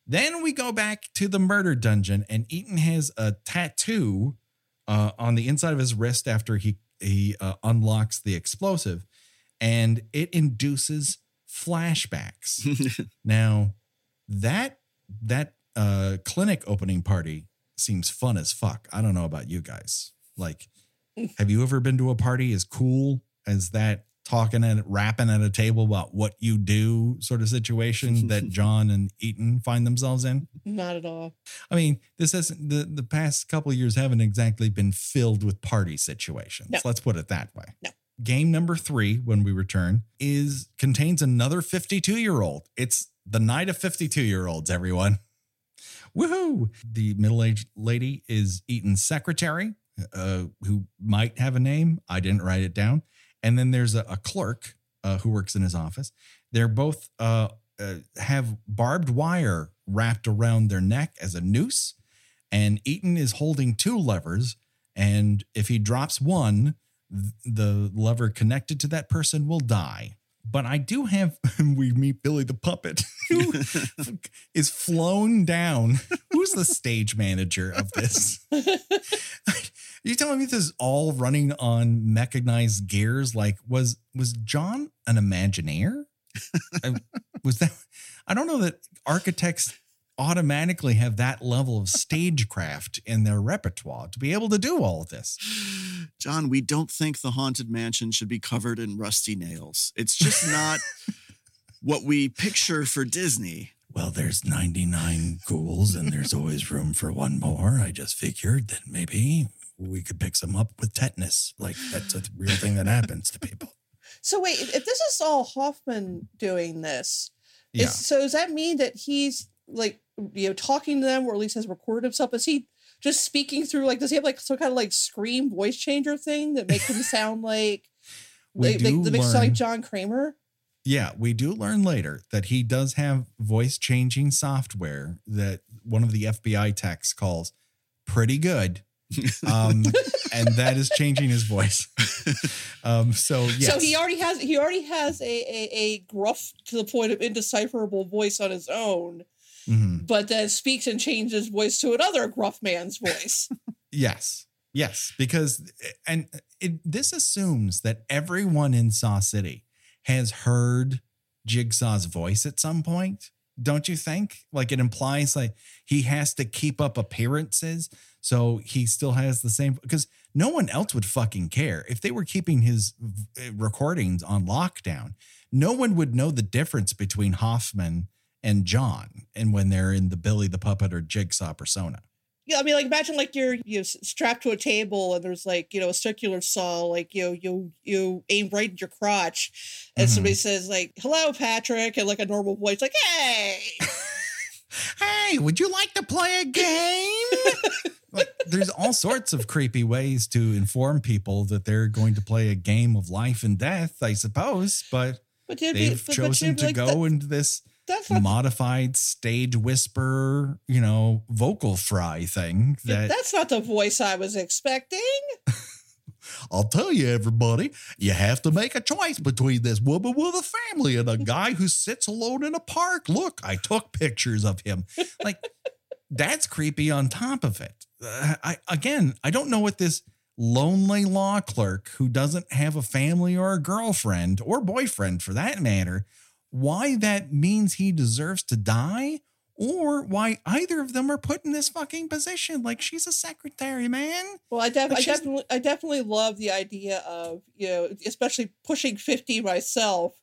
Then we go back to the murder dungeon and eaton has a tattoo uh, on the inside of his wrist after he he uh, unlocks the explosive and it induces flashbacks. Now that that uh clinic opening party seems fun as fuck. I don't know about you guys. Like have you ever been to a party as cool as that talking and rapping at a table about what you do sort of situation that John and Eaton find themselves in? Not at all. I mean, this hasn't the, the past couple of years haven't exactly been filled with party situations. No. Let's put it that way. No. Game number three, when we return, is contains another 52 year old. It's the night of 52 year olds, everyone. Woohoo! The middle aged lady is Eaton's secretary, uh, who might have a name. I didn't write it down. And then there's a, a clerk uh, who works in his office. They're both uh, uh, have barbed wire wrapped around their neck as a noose. And Eaton is holding two levers. And if he drops one, th- the lever connected to that person will die. But I do have, we meet Billy the puppet, who is flown down. Who's the stage manager of this? You telling me this is all running on mechanized gears? Like, was was John an Imagineer? I- was that? I don't know that architects automatically have that level of stagecraft in their repertoire to be able to do all of this. John, we don't think the haunted mansion should be covered in rusty nails. It's just not what we picture for Disney. Well, there's 99 ghouls and there's always room for one more. I just figured that maybe we could pick some up with tetanus. Like that's a real thing that happens to people. So wait, if this is all Hoffman doing this, Yeah. is, so does that mean that he's like you know talking to them, or at least has recorded himself? Is he just speaking through like? Does he have like some kind of like scream voice changer thing that makes him sound like We like, do like, that makes him sound like John Kramer? Yeah, we do learn later that he does have voice changing software that one of the FBI techs calls pretty good. Um, and that is changing his voice. Um, so yes. So he already has he already has a, a a gruff to the point of indecipherable voice on his own, Mhm. but then speaks and changes his voice to another gruff man's voice. Yes. Yes. Because, and it, this assumes that everyone in Saw City has heard Jigsaw's voice at some point. Don't you think? Like it implies like he has to keep up appearances. So he still has the same, because no one else would fucking care. If they were keeping his eh, recordings on lockdown, no one would know the difference between Hoffman and John and when they're in the Billy the Puppet or Jigsaw persona. Yeah, I mean, like imagine like you're you know, strapped to a table and there's like you know a circular saw, like you know, you you aim right at your crotch, and Mhm. somebody says like "Hello, Patrick," and like a normal voice, like "Hey." hey, would you like to play a game? like, there's all sorts of creepy ways to inform people that they're going to play a game of life and death, I suppose, but But you'd be- they've but- but chosen to like, go "That- into this that's not modified stage whisper, you know, vocal fry thing that that's not the voice I was expecting. I'll tell you, everybody, you have to make a choice between this woman with a family and a guy who sits alone in a park. Look, I took pictures of him. Like, that's creepy on top of it. Uh, I again, I don't know what this lonely law clerk who doesn't have a family or a girlfriend or boyfriend for that matter, why that means he deserves to die or why either of them are put in this fucking position. Like she's a secretary, man. Well, I, def- Like I definitely, I definitely love the idea of you know, especially pushing fifty myself.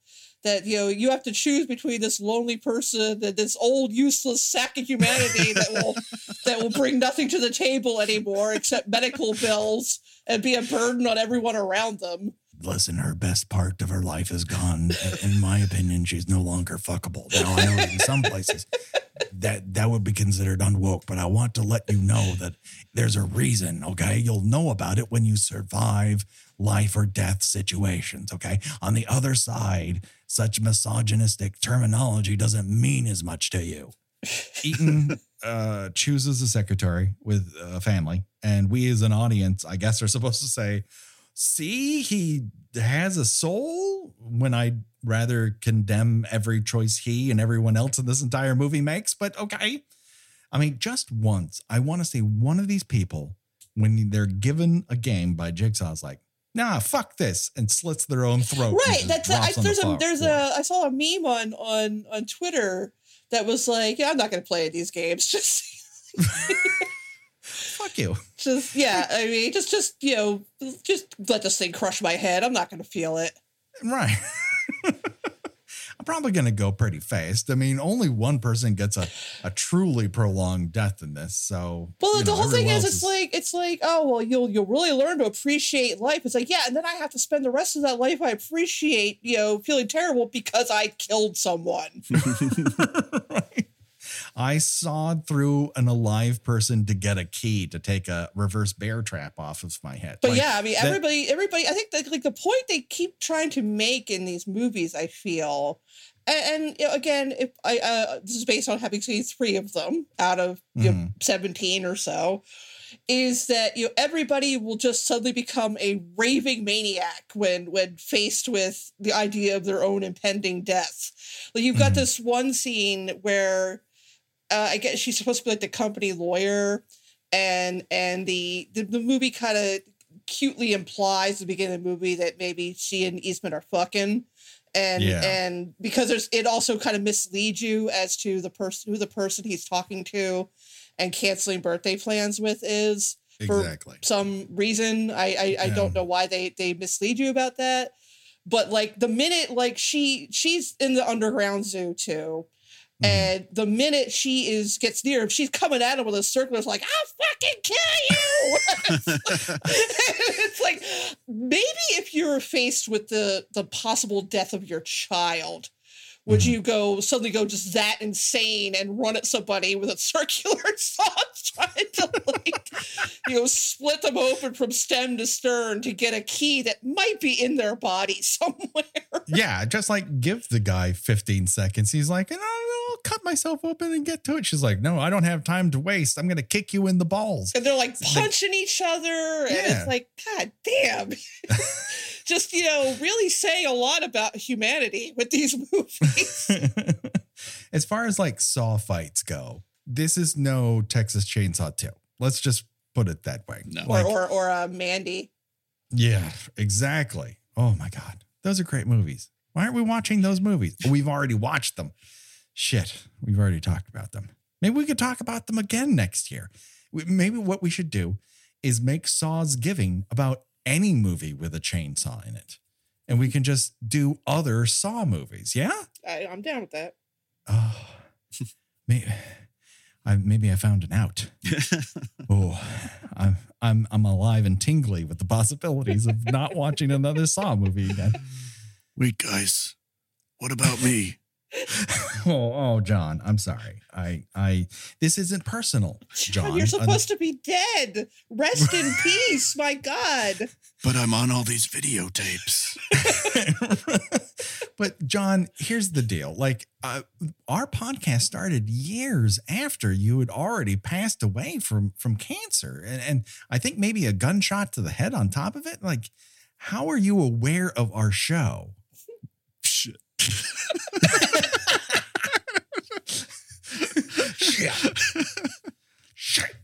That you know, you have to choose between this lonely person and this old useless sack of humanity that will that will bring nothing to the table anymore except medical bills and be a burden on everyone around them. Listen, her best part of her life is gone. In my opinion, she's no longer fuckable. Now I know in some places that that would be considered unwoke, but I want to let you know that there's a reason, okay? You'll know about it when you survive life or death situations, okay? On the other side, such misogynistic terminology doesn't mean as much to you. Eaton uh, chooses a secretary with a family, and we as an audience, I guess, are supposed to say, "See, he has a soul." When I'd rather condemn every choice he and everyone else in this entire movie makes, but okay. I mean, just once, I want to see one of these people when they're given a game by Jigsaw's like, "Nah, fuck this," and slits their own throat. right. That's a, I, on the there's a there's floor. a I saw a meme on on on Twitter that was like, yeah, I'm not going to play these games. Just fuck you. just yeah. I mean, just just you know, just let this thing crush my head. I'm not going to feel it. Right. I'm probably going to go pretty fast. I mean, only one person gets a, a truly prolonged death in this. So, Well, the know, whole thing is, it's like it's like, oh well, you'll you'll really learn to appreciate life. It's like, yeah, and then I have to spend the rest of that life I appreciate, you know, feeling terrible because I killed someone. Right. I sawed through an alive person to get a key to take a reverse bear trap off of my head. But Like, yeah, I mean, that- everybody, everybody. I think that like the point they keep trying to make in these movies, I feel, and, and you know, again, if I uh, this is based on having seen three of them out of you know, Mhm. seventeen or so, is that you know everybody will just suddenly become a raving maniac when when faced with the idea of their own impending death. Like you've got Mhm. this one scene where uh, I guess she's supposed to be like the company lawyer, and and the the, the movie kind of cutely implies at the beginning of the movie that maybe she and Eastman are fucking. And Yeah. and because there's it also kind of misleads you as to the person who the person he's talking to and canceling birthday plans with is for exactly. some reason. I I, I Yeah. don't know why they they mislead you about that. But like the minute like she she's in the underground zoo too. Mhm. And the minute she is gets near him, she's coming at him with a circle. It's like, I'll fucking kill you. it's like maybe if you're faced with the the possible death of your child, would Mhm. you go suddenly go just that insane and run at somebody with a circular saw trying to like you know split them open from stem to stern to get a key that might be in their body somewhere? yeah, just like give the guy 15 seconds. He's like, no, no, I'll cut myself open and get to it. She's like, no, I don't have time to waste. I'm going to kick you in the balls. and they're like punching each other and Yeah. it's like god damn just you know really saying a lot about humanity with these movies as far as like saw fights go, this is no Texas Chainsaw 2. Let's just put it that way. No. Like, or or, or uh, mandy yeah, exactly. Oh my God. Those are great movies. Why aren't we watching those movies? We've already watched them. Shit. We've already talked about them. Maybe we could talk about them again next year. Maybe what we should do is make Saw's Giving about any movie with a chainsaw in it. And we can just do other Saw movies. Yeah? I, i'm down with that Oh, maybe I maybe I found an out. Oh, I'm I'm I'm alive and tingly with the possibilities of not watching another Saw movie again. Wait, guys, what about me? Oh, oh, John, I'm sorry. I I this isn't personal, John, John. you're supposed to be dead rest in peace my god But I'm on all these videotapes. but John, here's the deal. Like uh, our podcast started years after you had already passed away from from cancer, and and I think maybe a gunshot to the head on top of it. Like, how are you aware of our show? Shit. Shit. Shit.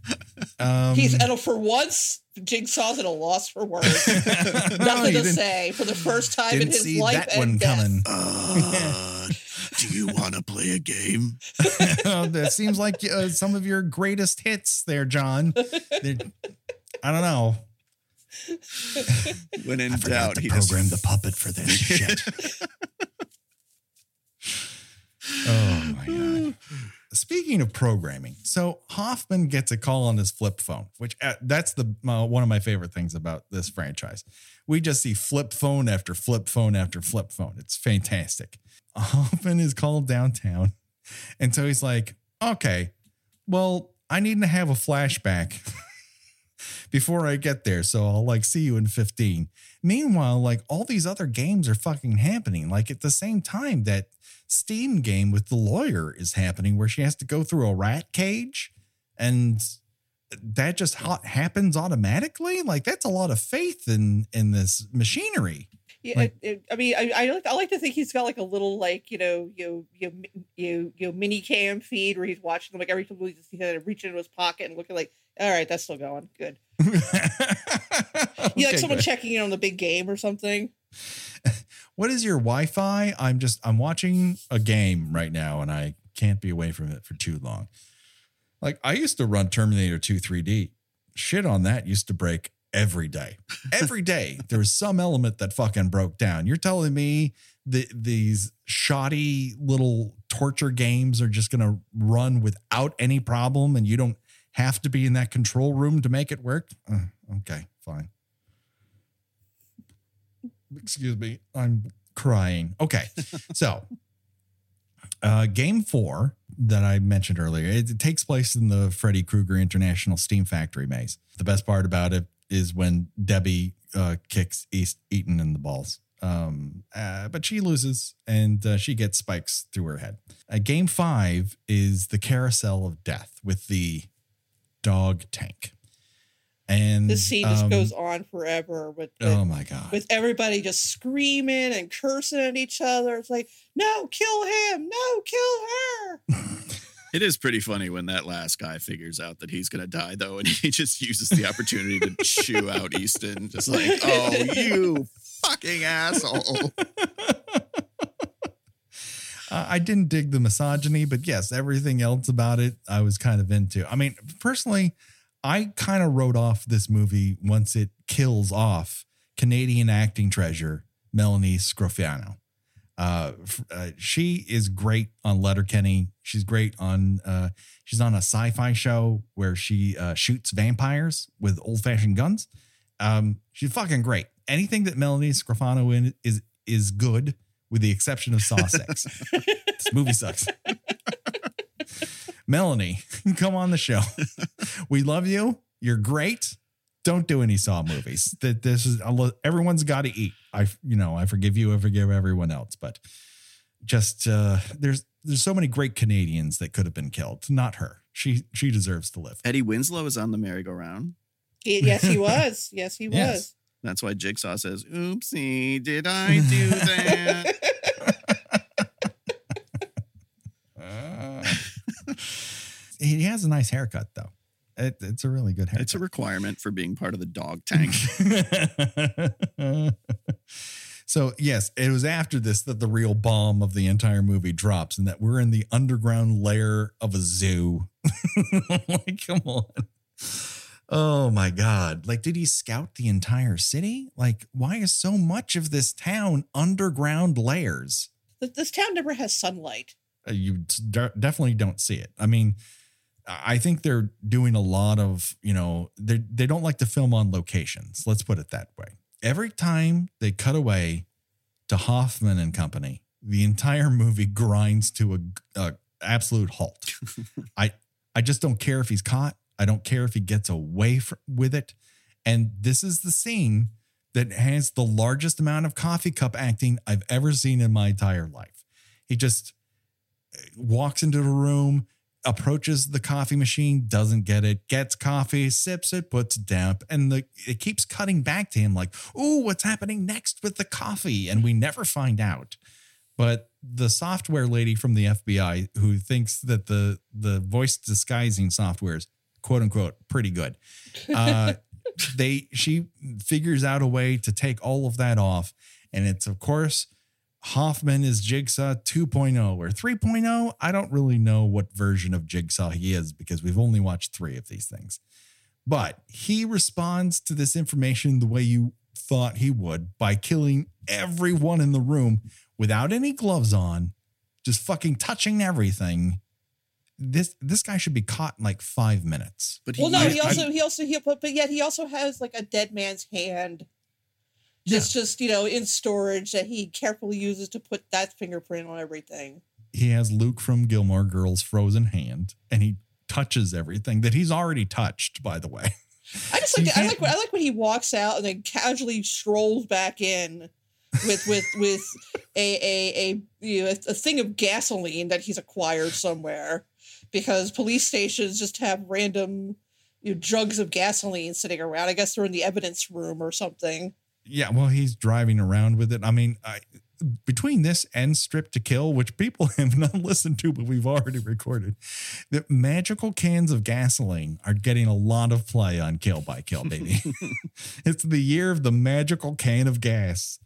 Um, he's at a, for once jigsaw's at a loss for words nothing to say for the first time in didn't his see life that and one death. coming. Uh, Do you want to play a game? that seems like uh, some of your greatest hits there, John. They're- I don't know. When in I doubt, to he program just the puppet for this shit. oh my god. Speaking of programming, so Hoffman gets a call on his flip phone, which uh, that's the uh, one of my favorite things about this franchise. We just see flip phone after flip phone after flip phone. It's fantastic. Hoffman is called downtown, and so he's like, "Okay, well, I need to have a flashback before I get there, so I'll like see you in 15." Meanwhile, like all these other games are fucking happening, like at the same time that Steam game with the lawyer is happening where she has to go through a rat cage and that just ha- happens automatically like that's a lot of faith in in this machinery Yeah, Like- it, it- I mean, I, I like I like to think he's got like a little like you know you you you you mini cam feed where he's watching them like every time he just kind of reach into his pocket and looking like, all right, that's still going good. You like someone good. checking in on the big game or something. what is your wi-fi i'm just i'm watching a game right now and i can't be away from it for too long like i used to run terminator 2 3d shit on that used to break every day every day there was some element that fucking broke down you're telling me that these shoddy little torture games are just going to run without any problem and you don't have to be in that control room to make it work? Uh, okay fine. Excuse me i'm crying. Okay so uh game four that i mentioned earlier it, it takes place in the freddy krueger international steam factory maze. The best part about it is when debbie uh kicks east eaton in the balls. Um uh, but she loses and uh, she gets spikes through her head. Uh, game five is the carousel of death with the dog tank and This scene just um, goes on forever with with, oh my god with everybody just screaming and cursing at each other. It's like, no, kill him, no, kill her. It is pretty funny when that last guy figures out that he's going to die, though, and he just uses the opportunity to chew out Easton. Just like, oh, you fucking asshole. Uh, I didn't dig the misogyny, but yes, everything else about it I was kind of into. I mean, personally, I kind of wrote off this movie once it kills off Canadian acting treasure Melanie Scrofano. Uh, uh, she is great on Letterkenny. She's great on. Uh, she's on a sci-fi show where she uh, shoots vampires with old-fashioned guns. Um, she's fucking great. Anything that Melanie Scrofano in is is good, with the exception of Saw Six. this movie sucks. Melanie, come on the show. We love you. You're great. Don't do any Saw movies. That this is everyone's got to eat. I you know I forgive you. I forgive everyone else. But just uh, there's there's so many great Canadians that could have been killed. Not her. She she deserves to live. Eddie Winslow is on the merry-go-round. He- yes, he was. Yes, he Yes. That's why Jigsaw says, oopsie, did I do that? he has a nice haircut though. It, it's a really good haircut. it's a requirement for being part of the dog tank. so yes, it was after this that the real bomb of the entire movie drops, and that we're in the underground lair of a zoo. like, come on. Oh my God. Like, did he scout the entire city? Like, why is so much of this town underground layers? This town never has sunlight. Uh, you de- definitely don't see it. I mean, I think they're doing a lot of, you know, they they don't like to film on locations. Let's put it that way. Every time they cut away to Hoffman and company, the entire movie grinds to a, a absolute halt. I I just don't care if he's caught. I don't care if he gets away fr- with it. And this is the scene that has the largest amount of coffee cup acting I've ever seen in my entire life. He just uh, walks into the room, approaches the coffee machine, doesn't get it, gets coffee, sips it, puts it down, and the it keeps cutting back to him like, "Oh, what's happening next with the coffee?" And we never find out. But the software lady from the FBI who thinks that the the voice disguising software is quote unquote pretty good. Uh, they she figures out a way to take all of that off, and it's of course Hoffman is Jigsaw 2.0 or 3.0. I don't really know what version of Jigsaw he is because we've only watched three of these things. But he responds to this information the way you thought he would by killing everyone in the room without any gloves on, just fucking touching everything. This this guy should be caught in like five minutes. But he, Well, no, I- he I- also he also he but, but yet he also has like a dead man's hand, just just you know in storage that he carefully uses to put that fingerprint on everything. he has Luke from Gilmore Girls frozen hand and he touches everything that he's already touched, by the way. I just You like I like when- I like when he walks out and then casually strolls back in with with with a a a you know, a thing of gasoline that he's acquired somewhere because police stations just have random you know, jugs of gasoline sitting around. I guess they're in the evidence room or something. Yeah, well, he's driving around with it. I mean, I, between this and Stripped to Kill, which people have not listened to, but we've already recorded, the magical cans of gasoline are getting a lot of play on Kill by Kill, baby. it's the year of the magical can of gas.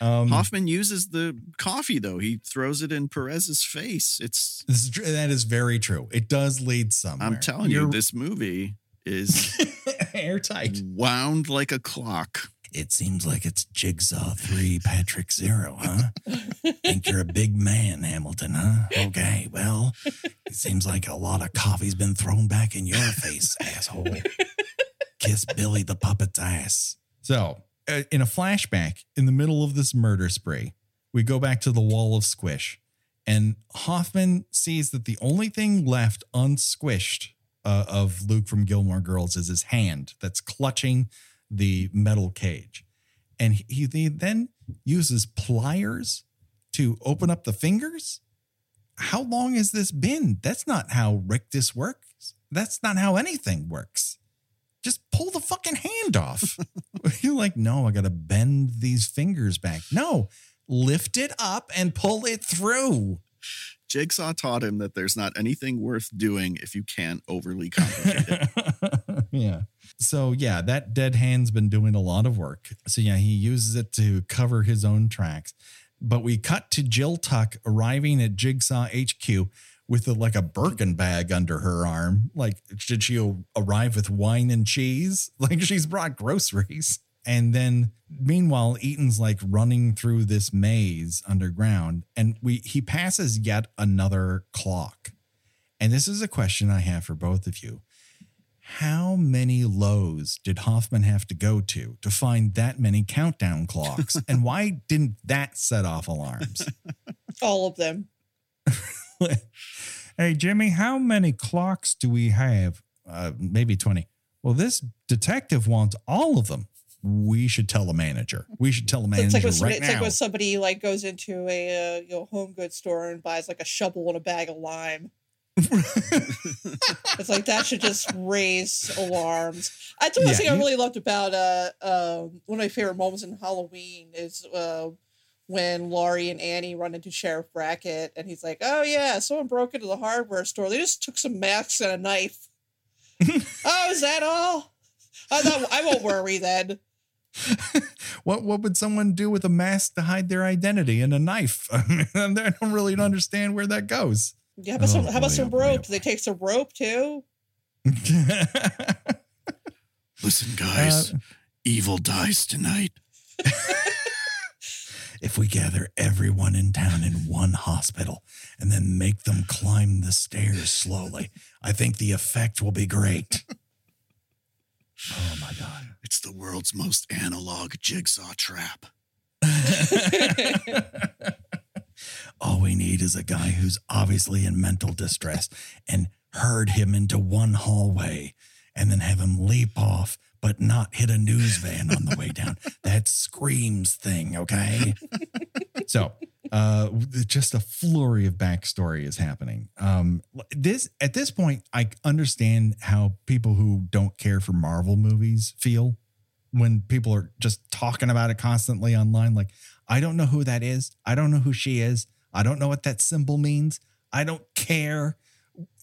Um, Hoffman uses the coffee though. He throws it in Perez's face. It's this is, that is very true. It does lead somewhere. I'm telling you, this movie is airtight. wound like a clock. It seems like it's Jigsaw 3, Patrick Zero, huh? Think you're a big man, Hamilton, huh? Okay, well, it seems like a lot of coffee's been thrown back in your face, asshole. Kiss Billy the puppet's ass. So, in a flashback, in the middle of this murder spree, we go back to the wall of squish, and Hoffman sees that the only thing left unsquished uh, of Luke from Gilmore Girls is his hand that's clutching the metal cage. And he, he then uses pliers to open up the fingers. How long has this been? That's not how Rictus works. That's not how anything works. Just pull the fucking hand off. You're like, no, I got to bend these fingers back. No, lift it up and pull it through. Jigsaw taught him that there's not anything worth doing if you can't overly complicate it. yeah. So yeah, that dead hand's been doing a lot of work. So yeah, he uses it to cover his own tracks. But we cut to Jill Tuck arriving at Jigsaw HQ with a, like a Birkin bag under her arm. Like, did she arrive with wine and cheese? Like she's brought groceries. And then meanwhile, Easton's like running through this maze underground, and we he passes yet another clock. And this is a question I have for both of you. How many Lowe's did Hoffman have to go to to find that many countdown clocks? and why didn't that set off alarms? All of them. hey, Jimmy, how many clocks do we have? Uh, maybe 20. Well, this detective wants all of them. We should tell the manager. We should tell the it's manager like when right it's like when somebody like goes into a uh, you know home goods store and buys like a shovel and a bag of lime. It's like that should just raise alarms. That's one Yeah, thing I really loved about uh, um one of my favorite moments in Halloween is uh, when Laurie and Annie run into Sheriff Brackett and he's like, "Oh yeah, someone broke into the hardware store. They just took some masks and a knife." oh, is that all? I thought I won't worry then. what what would someone do with a mask to hide their identity and a knife? I, mean, I don't really understand where that goes. Yeah, how about some, Oh, how about boy, some oh, boy, rope? oh, Do they take some rope too? Listen, guys, Uh, evil dies tonight. If we gather everyone in town in one hospital and then make them climb the stairs slowly, I think the effect will be great. oh my God. It's the world's most analog jigsaw trap. All we need is a guy who's obviously in mental distress and herd him into one hallway and then have him leap off but not hit a news van on the way down. That screams thing, okay? so, uh just a flurry of backstory is happening. Um this at this point I understand how people who don't care for Marvel movies feel when people are just talking about it constantly online like I don't know who that is. I don't know who she is. I don't know what that symbol means. I don't care.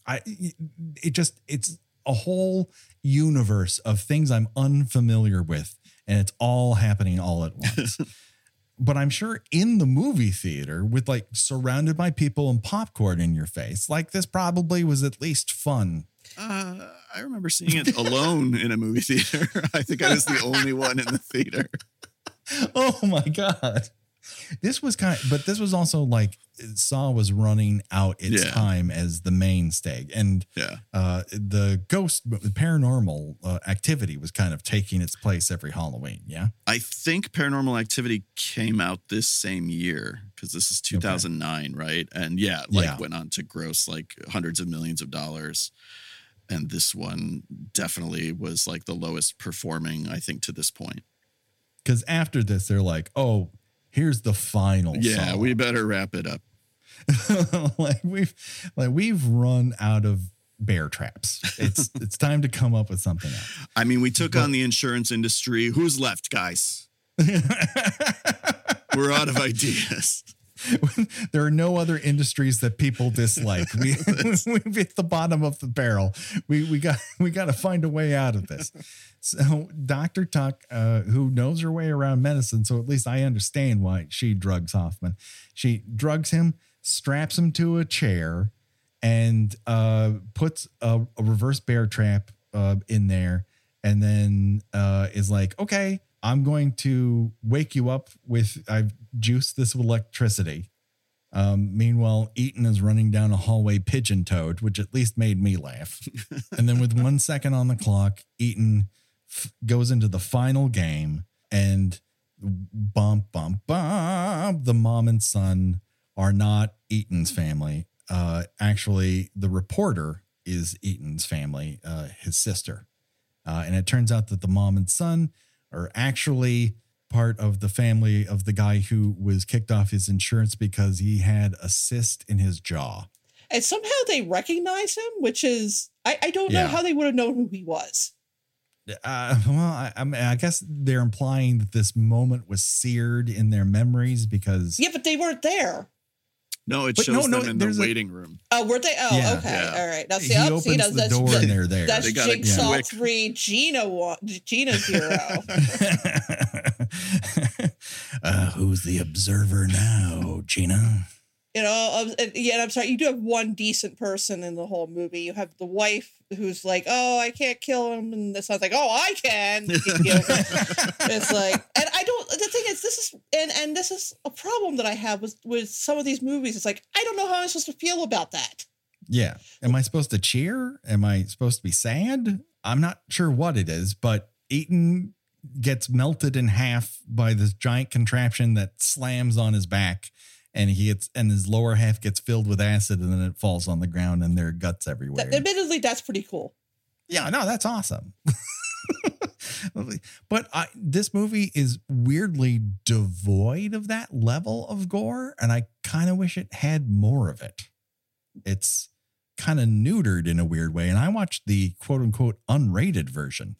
I it just it's a whole universe of things I'm unfamiliar with and it's all happening all at once. but I'm sure in the movie theater with like surrounded by people and popcorn in your face, like this probably was at least fun. Uh, I remember seeing it alone in a movie theater. I think I was the only one in the theater. Oh my god. This was kind of, but this was also like Saw was running out its Yeah. time as the mainstay, and Yeah. uh, the ghost paranormal uh, activity was kind of taking its place every Halloween. Yeah. I think Paranormal Activity came out this same year because this is 2009, right? And yeah, like Yeah. went on to gross like hundreds of millions of dollars. And this one definitely was like the lowest performing, I think, to this point. Because after this, they're like, oh, here's the final. Yeah, Saw. we better wrap it up. like we've like we've run out of bear traps. It's it's time to come up with something else. I mean, we took But- on the insurance industry. Who's left, guys? We're out of ideas. there are no other industries that people dislike. We we've hit the bottom of the barrel. We we got we got to find a way out of this. So Dr. Tuck, uh, who knows her way around medicine, so at least I understand why she drugs Hoffman. She drugs him, straps him to a chair, and uh, puts a, a reverse bear trap uh, in there, and then uh, is like, okay. I'm going to wake you up with I've juiced this with electricity. Um, meanwhile, Easton is running down a hallway pigeon toed, which at least made me laugh. and then with one second on the clock, Easton f- goes into the final game and bump, bump, bump. The mom and son are not Easton's family. Uh, actually, the reporter is Easton's family, uh, his sister. Uh, and it turns out that the mom and son are actually part of the family of the guy who was kicked off his insurance because he had a cyst in his jaw. And somehow they recognize him, which is I, I don't know how they would have known who he was. Uh, well, I, I, mean, I guess they're implying that this moment was seared in their memories because Yeah, but they weren't there. No, it But shows no, no, them in the there's a- waiting room. Oh, were they? Oh, Yeah. okay, Yeah. all right. Now see, he oh, opens see, that's, the that's, door that's, and they're there. that's They got Jigsaw quick- three, Gena Gena zero. uh, who's the observer now, Gena? You know, um, and, yeah. I'm sorry, you do have one decent person in the whole movie. You have the wife who's like, "Oh, I can't kill him," and the son's like, "Oh, I can." It's like, and I don't. The thing is, this is, and and this is a problem that I have with with some of these movies. It's like I don't know how I'm supposed to feel about that. Yeah. Am I supposed to cheer? Am I supposed to be sad? I'm not sure what it is, but Easton gets melted in half by this giant contraption that slams on his back and he gets and his lower half gets filled with acid and then it falls on the ground and there are guts everywhere. That- admittedly, that's pretty cool. yeah, no, that's awesome. but I, this movie is weirdly devoid of that level of gore and I kind of wish it had more of it. It's kind of neutered in a weird way and I watched the quote unquote unrated version.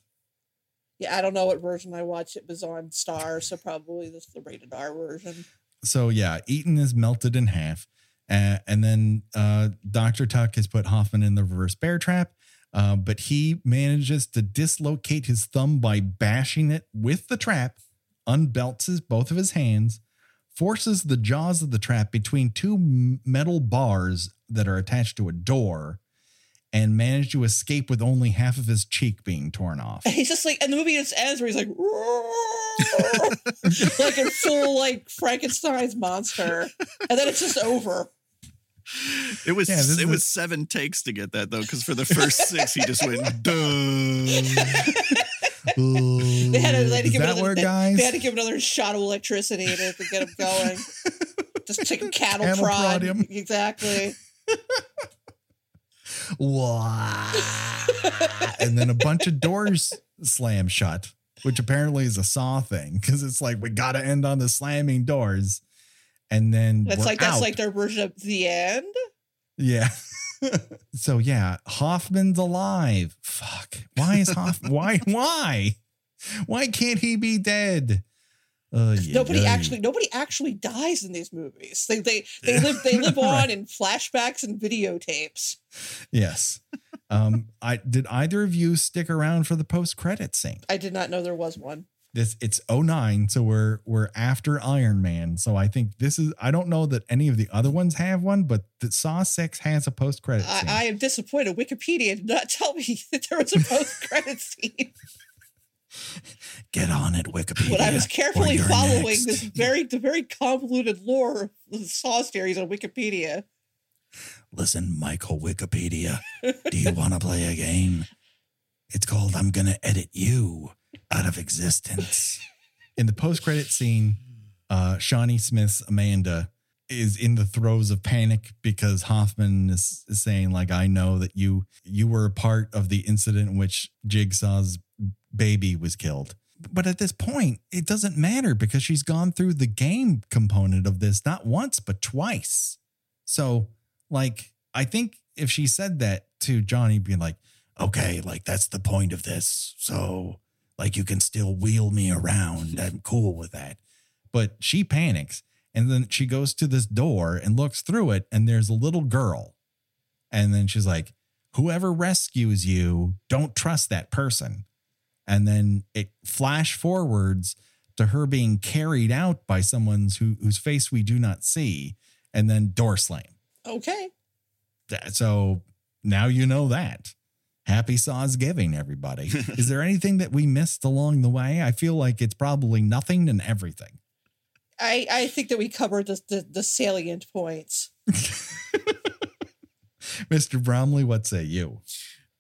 Yeah, I don't know what version I watched. It was on Star, so probably this is the rated R version. So yeah, Easton is melted in half, uh, and then uh, Doctor Tuck has put Hoffman in the reverse bear trap, uh, but he manages to dislocate his thumb by bashing it with the trap, unbelts his both of his hands, forces the jaws of the trap between two metal bars that are attached to a door, and managed to escape with only half of his cheek being torn off. And he's just like, and the movie just ends where he's like, like in full like Frankenstein's monster, and then it's just over. It was Yeah, this it is- was seven takes to get that though, because for the first six he just went duh. They had to, they had to give another, where they, guys? they had to give another shot of electricity to, to get him going. just take a cattle, Cattle prod. prod him. Exactly. And then a bunch of doors slam shut, which apparently is a saw thing because it's like we got to end on the slamming doors, and then That's like that's out. like their version of the end. yeah. so yeah, Hoffman's alive. Fuck. Why is Hoff? why? Why? Why can't he be dead? Uh, Nobody yeah. actually nobody actually dies in these movies. They they they live they live on in flashbacks and videotapes. Yes. Um. I did either of you stick around for the post credit scene? I did not know there was one. this it's 09 so we're we're after iron man so i think this is i don't know that any of the other ones have one but the saw 6 has a post-credit I, scene I am disappointed. Wikipedia did not tell me that there was a post credit scene get on it wikipedia when I was carefully following next. this very the very convoluted lore of the Saw series on Wikipedia. listen michael wikipedia do you want to play a game it's called i'm gonna edit you out of existence in the post-credit scene uh shawnee smith's amanda is in the throes of panic because hoffman is, is saying like i know that you you were a part of the incident in which jigsaw's baby was killed. But at this point it doesn't matter because she's gone through the game component of this not once but twice. So like i think if she said that to johnny being like okay like that's the point of this. So like you can still wheel me around. I'm cool with that. But she panics and then she goes to this door and looks through it and there's a little girl. And then she's like whoever rescues you don't trust that person and then it flash forwards to her being carried out by someone's who, whose face we do not see and then door slam Okay. so now you know that. Happy Saws Giving, everybody. Is there anything that we missed along the way? I feel like it's probably nothing and everything. I, I think that we covered the, the, the salient points. Mr. Bromley, what say you?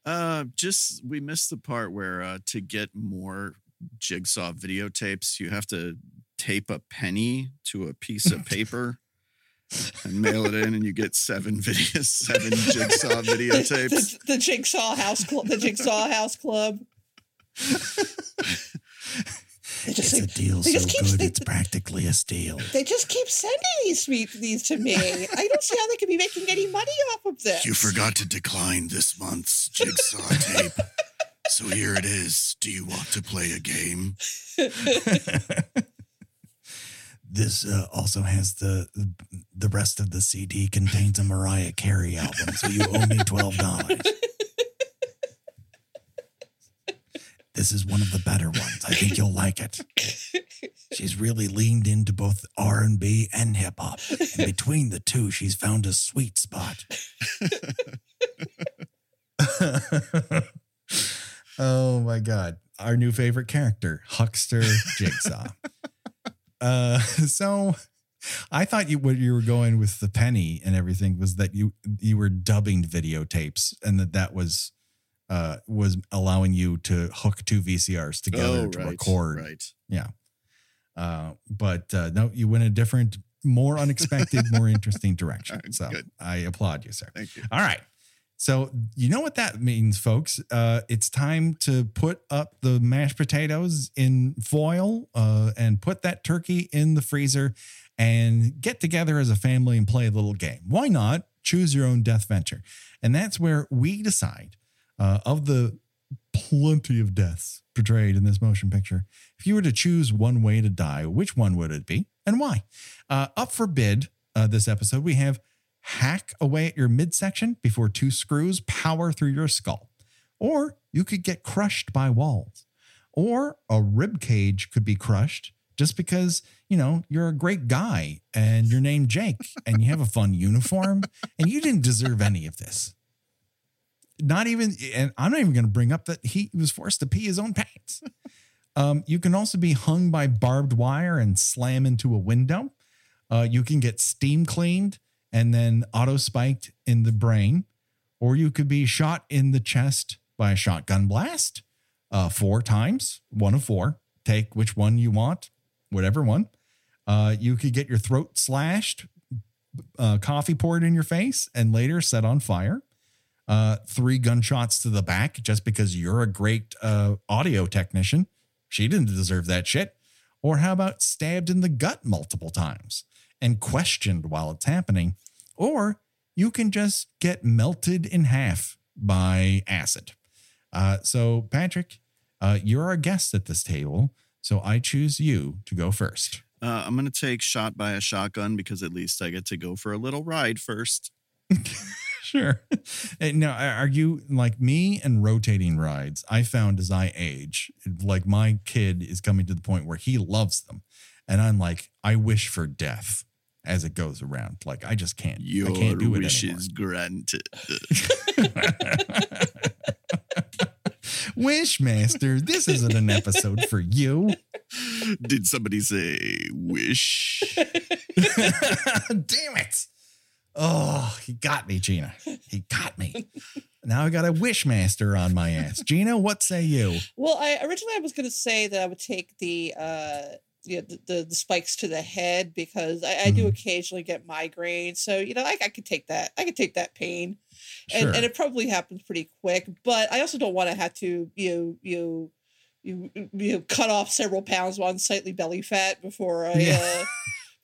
Uh, just we missed the part where uh, to get more jigsaw videotapes, you have to tape a penny to a piece of paper and mail it in, and you get seven videos, seven jigsaw The, videotapes. the, the Jigsaw House Club. The Jigsaw House Club. They just, It's a deal they so just keep- good, they- it's practically a steal. they just keep sending these me- these to me. I don't see how they could be making any money off of this. You forgot to decline this month's jigsaw tape. So here it is. Do you want to play a game? this uh, also has the the rest of the CD contains a Mariah Carey album, so you owe me twelve dollars. This is one of the better ones. I think you'll like it. She's really leaned into both R and B and hip hop, and between the two, she's found a sweet spot. oh my god, our new favorite character, Huckster Jigsaw. Uh, so I thought you what you were going with the penny and everything was that you you were dubbing videotapes and that that was uh was allowing you to hook two VCRs together to record. Oh, Right. Yeah. Uh, but uh, no, you went a different, more unexpected, more interesting direction. So Good. I applaud you, sir. Thank you. All right. So you know what that means, folks. Uh, it's time to put up the mashed potatoes in foil uh, and put that turkey in the freezer and get together as a family and play a little game. Why not choose your own death venture? And that's where we decide uh, of the plenty of deaths portrayed in this motion picture. If you were to choose one way to die, which one would it be and why? Uh, up for bid uh, this episode, we have hack away at your midsection before two screws power through your skull. Or you could get crushed by walls. Or a rib cage could be crushed just because, you know, you're a great guy and you're named Jake and you have a fun uniform and you didn't deserve any of this. Not even, and I'm not even going to bring up that he was forced to pee his own pants. Um, you can also be hung by barbed wire and slam into a window. Uh, you can get steam cleaned and then auto spiked in the brain, or you could be shot in the chest by a shotgun blast uh, four times, one of four. Take which one you want, whatever one. Uh, you could get your throat slashed, uh, coffee poured in your face, and later set on fire. Uh, three gunshots to the back just because you're a great uh, audio technician. She didn't deserve that shit. Or how about stabbed in the gut multiple times and questioned while it's happening? Or you can just get melted in half by acid. Uh, so, Patrick, uh, you're our guest at this table. So I choose you to go first. Uh, I'm going to take shot by a shotgun because at least I get to go for a little ride first. sure. Now, are you like me and rotating rides? I found as I age, like my kid is coming to the point where he loves them. And I'm like, I wish for death as it goes around. Like, I just can't. Your I can't do it wish it is granted. Wishmaster, this isn't an episode for you. Did somebody say wish? Damn it. Oh, he got me, Gena. He got me. Now I got a wishmaster on my ass. Gena, what say you? Well, I originally I was going to say that I would take the uh you know, the, the, the spikes to the head because I, I do Mhm. occasionally get migraines. So, you know, I, I could take that. I could take that pain. And, Sure. and it probably happens pretty quick, but I also don't want to have to, you, you, you, you cut off several pounds of unsightly belly fat before I, Yeah. uh,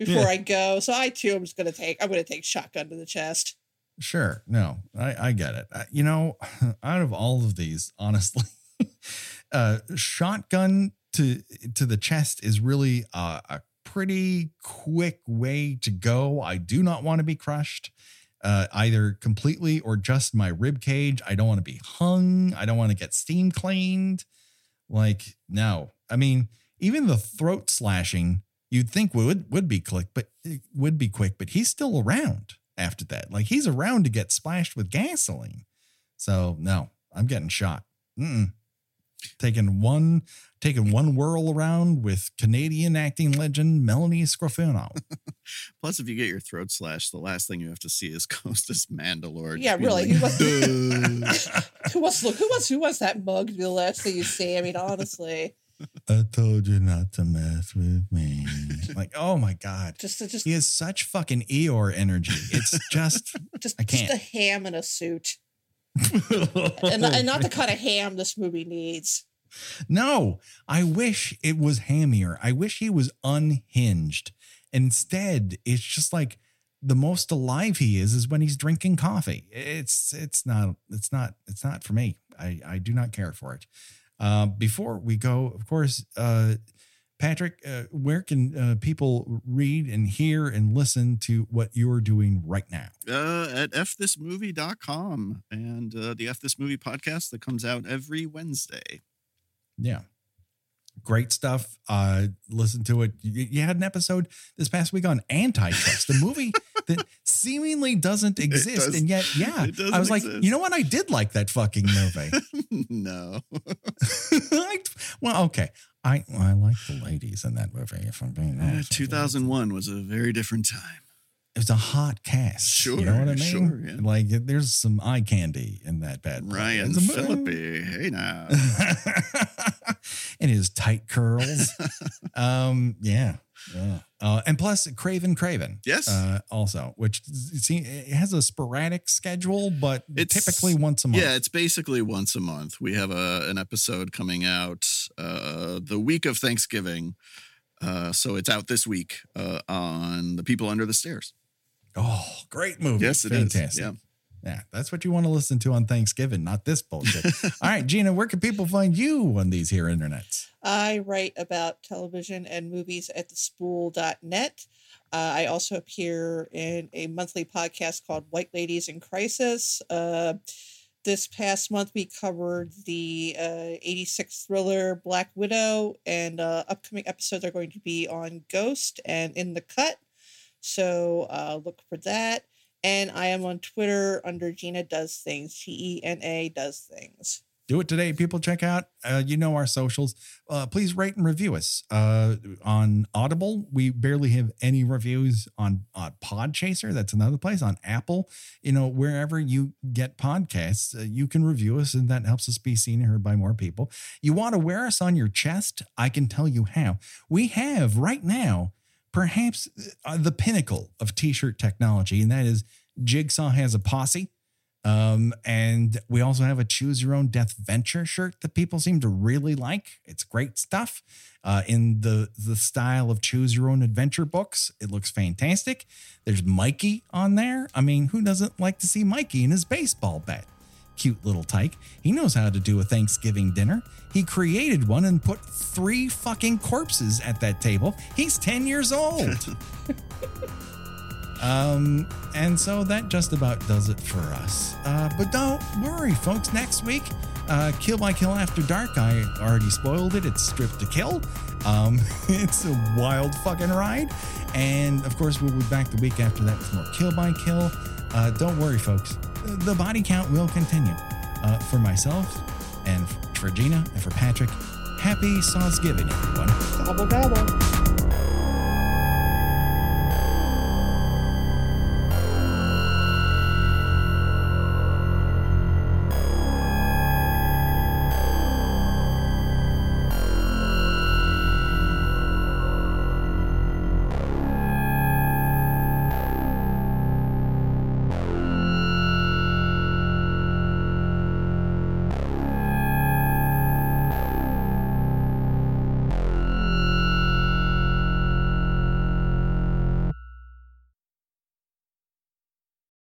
before Yeah. I go. So I too am just going to take, I'm going to take shotgun to the chest. Sure. No, I, I get it. Uh, you know, out of all of these, honestly, uh, shotgun to to the chest is really a, a pretty quick way to go. I do not want to be crushed, uh, either completely or just my rib cage. I don't want to be hung. I don't want to get steam cleaned. Like no, I mean even the throat slashing you'd think would would be quick, but eh, would be quick, but he's still around after that. Like he's around to get splashed with gasoline. So no, I'm getting shot. Mm-mm. Taking one, taking one whirl around with Canadian acting legend Melanie Scrofano. Plus, if you get your throat slashed, the last thing you have to see is Costas as Mandylor. Yeah, really. like, Who wants, who wants look? Who wants? Who wants that mug to be the last thing you see? I mean, honestly, I told you not to mess with me. like, oh my God. just just He has such fucking Eeyore energy. It's just just I just can't. a ham in a suit, and, and not the kind of ham this movie needs. No, I wish it was hammier. I wish he was unhinged. Instead, it's just like the most alive he is is when he's drinking coffee. It's it's not it's not it's not for me. I I do not care for it. Uh, before we go, of course, uh, Patrick, uh, where can uh, people read and hear and listen to what you're doing right now? uh, at fthismovie.com and uh, the F This Movie podcast that comes out every Wednesday. Yeah. Great stuff. Uh, listen to it. You, you had an episode this past week on Antitrust, the movie that seemingly doesn't exist. does- and yet, yeah, I was like, exist. you know what? I did like that fucking movie. no. I- well, okay. I I like the ladies in that movie. If I'm being Uh, honest, you. 2001 was a very different time. It was a hot cast. Sure. you know what I mean? sure, yeah. Like, there's some eye candy in that bad boy. Ryan Phillippe. Hey now. and his tight curls. um, yeah. Yeah. Uh, and plus Craven Craven. Yes. Uh, also, which see, it has a sporadic schedule, but It's- typically once a month. Yeah, it's basically once a month. We have a an episode coming out uh, the week of Thanksgiving. Uh, so it's out this week uh, on The People Under the Stairs. Oh, great movie. Yes, it is. Fantastic. Yeah. Yeah, that's what you want to listen to on Thanksgiving, not this bullshit. All right, Gena, where can people find you on these here internets? I write about television and movies at thespool.net. Uh, I also appear in a monthly podcast called White Ladies in Crisis. Uh, this past month, we covered the uh, 86 thriller Black Widow, and uh, upcoming episodes are going to be on Ghost and In the Cut. So uh, look for that. And I am on Twitter under Gena Does Things, G E N A Does Things. do it today people. Check out uh, you know our socials. Uh, please rate and review us uh, on audible. We barely have any reviews on uh, podchaser. That's another place. On apple you know wherever you get podcasts uh, you can review us and that helps us be seen and heard by more people. You want to wear us on your chest? I can tell you how. We have right now perhaps uh, the pinnacle of t-shirt technology and that is jigsaw has a posse um, and we also have a choose your own death venture shirt that people seem to really like. It's great stuff. Uh, in the the style of choose your own adventure books. It looks fantastic. There's Mikey on there. I mean, who doesn't like to see Mikey in his baseball bat? Cute little tyke. He knows how to do a Thanksgiving dinner. He created one and put three fucking corpses at that table. He's 10 years old. Um, and so that just about does it for us. Uh, but don't worry, folks. Next week, uh, Kill by Kill After Dark. I already spoiled it. It's Stripped to Kill. Um, it's a wild fucking ride. And of course, we'll be back the week after that with more Kill by Kill. Uh, don't worry, folks. The body count will continue. Uh, for myself and for Gena and for Patrick, happy Sawsgiving, everyone. Gobble gobble.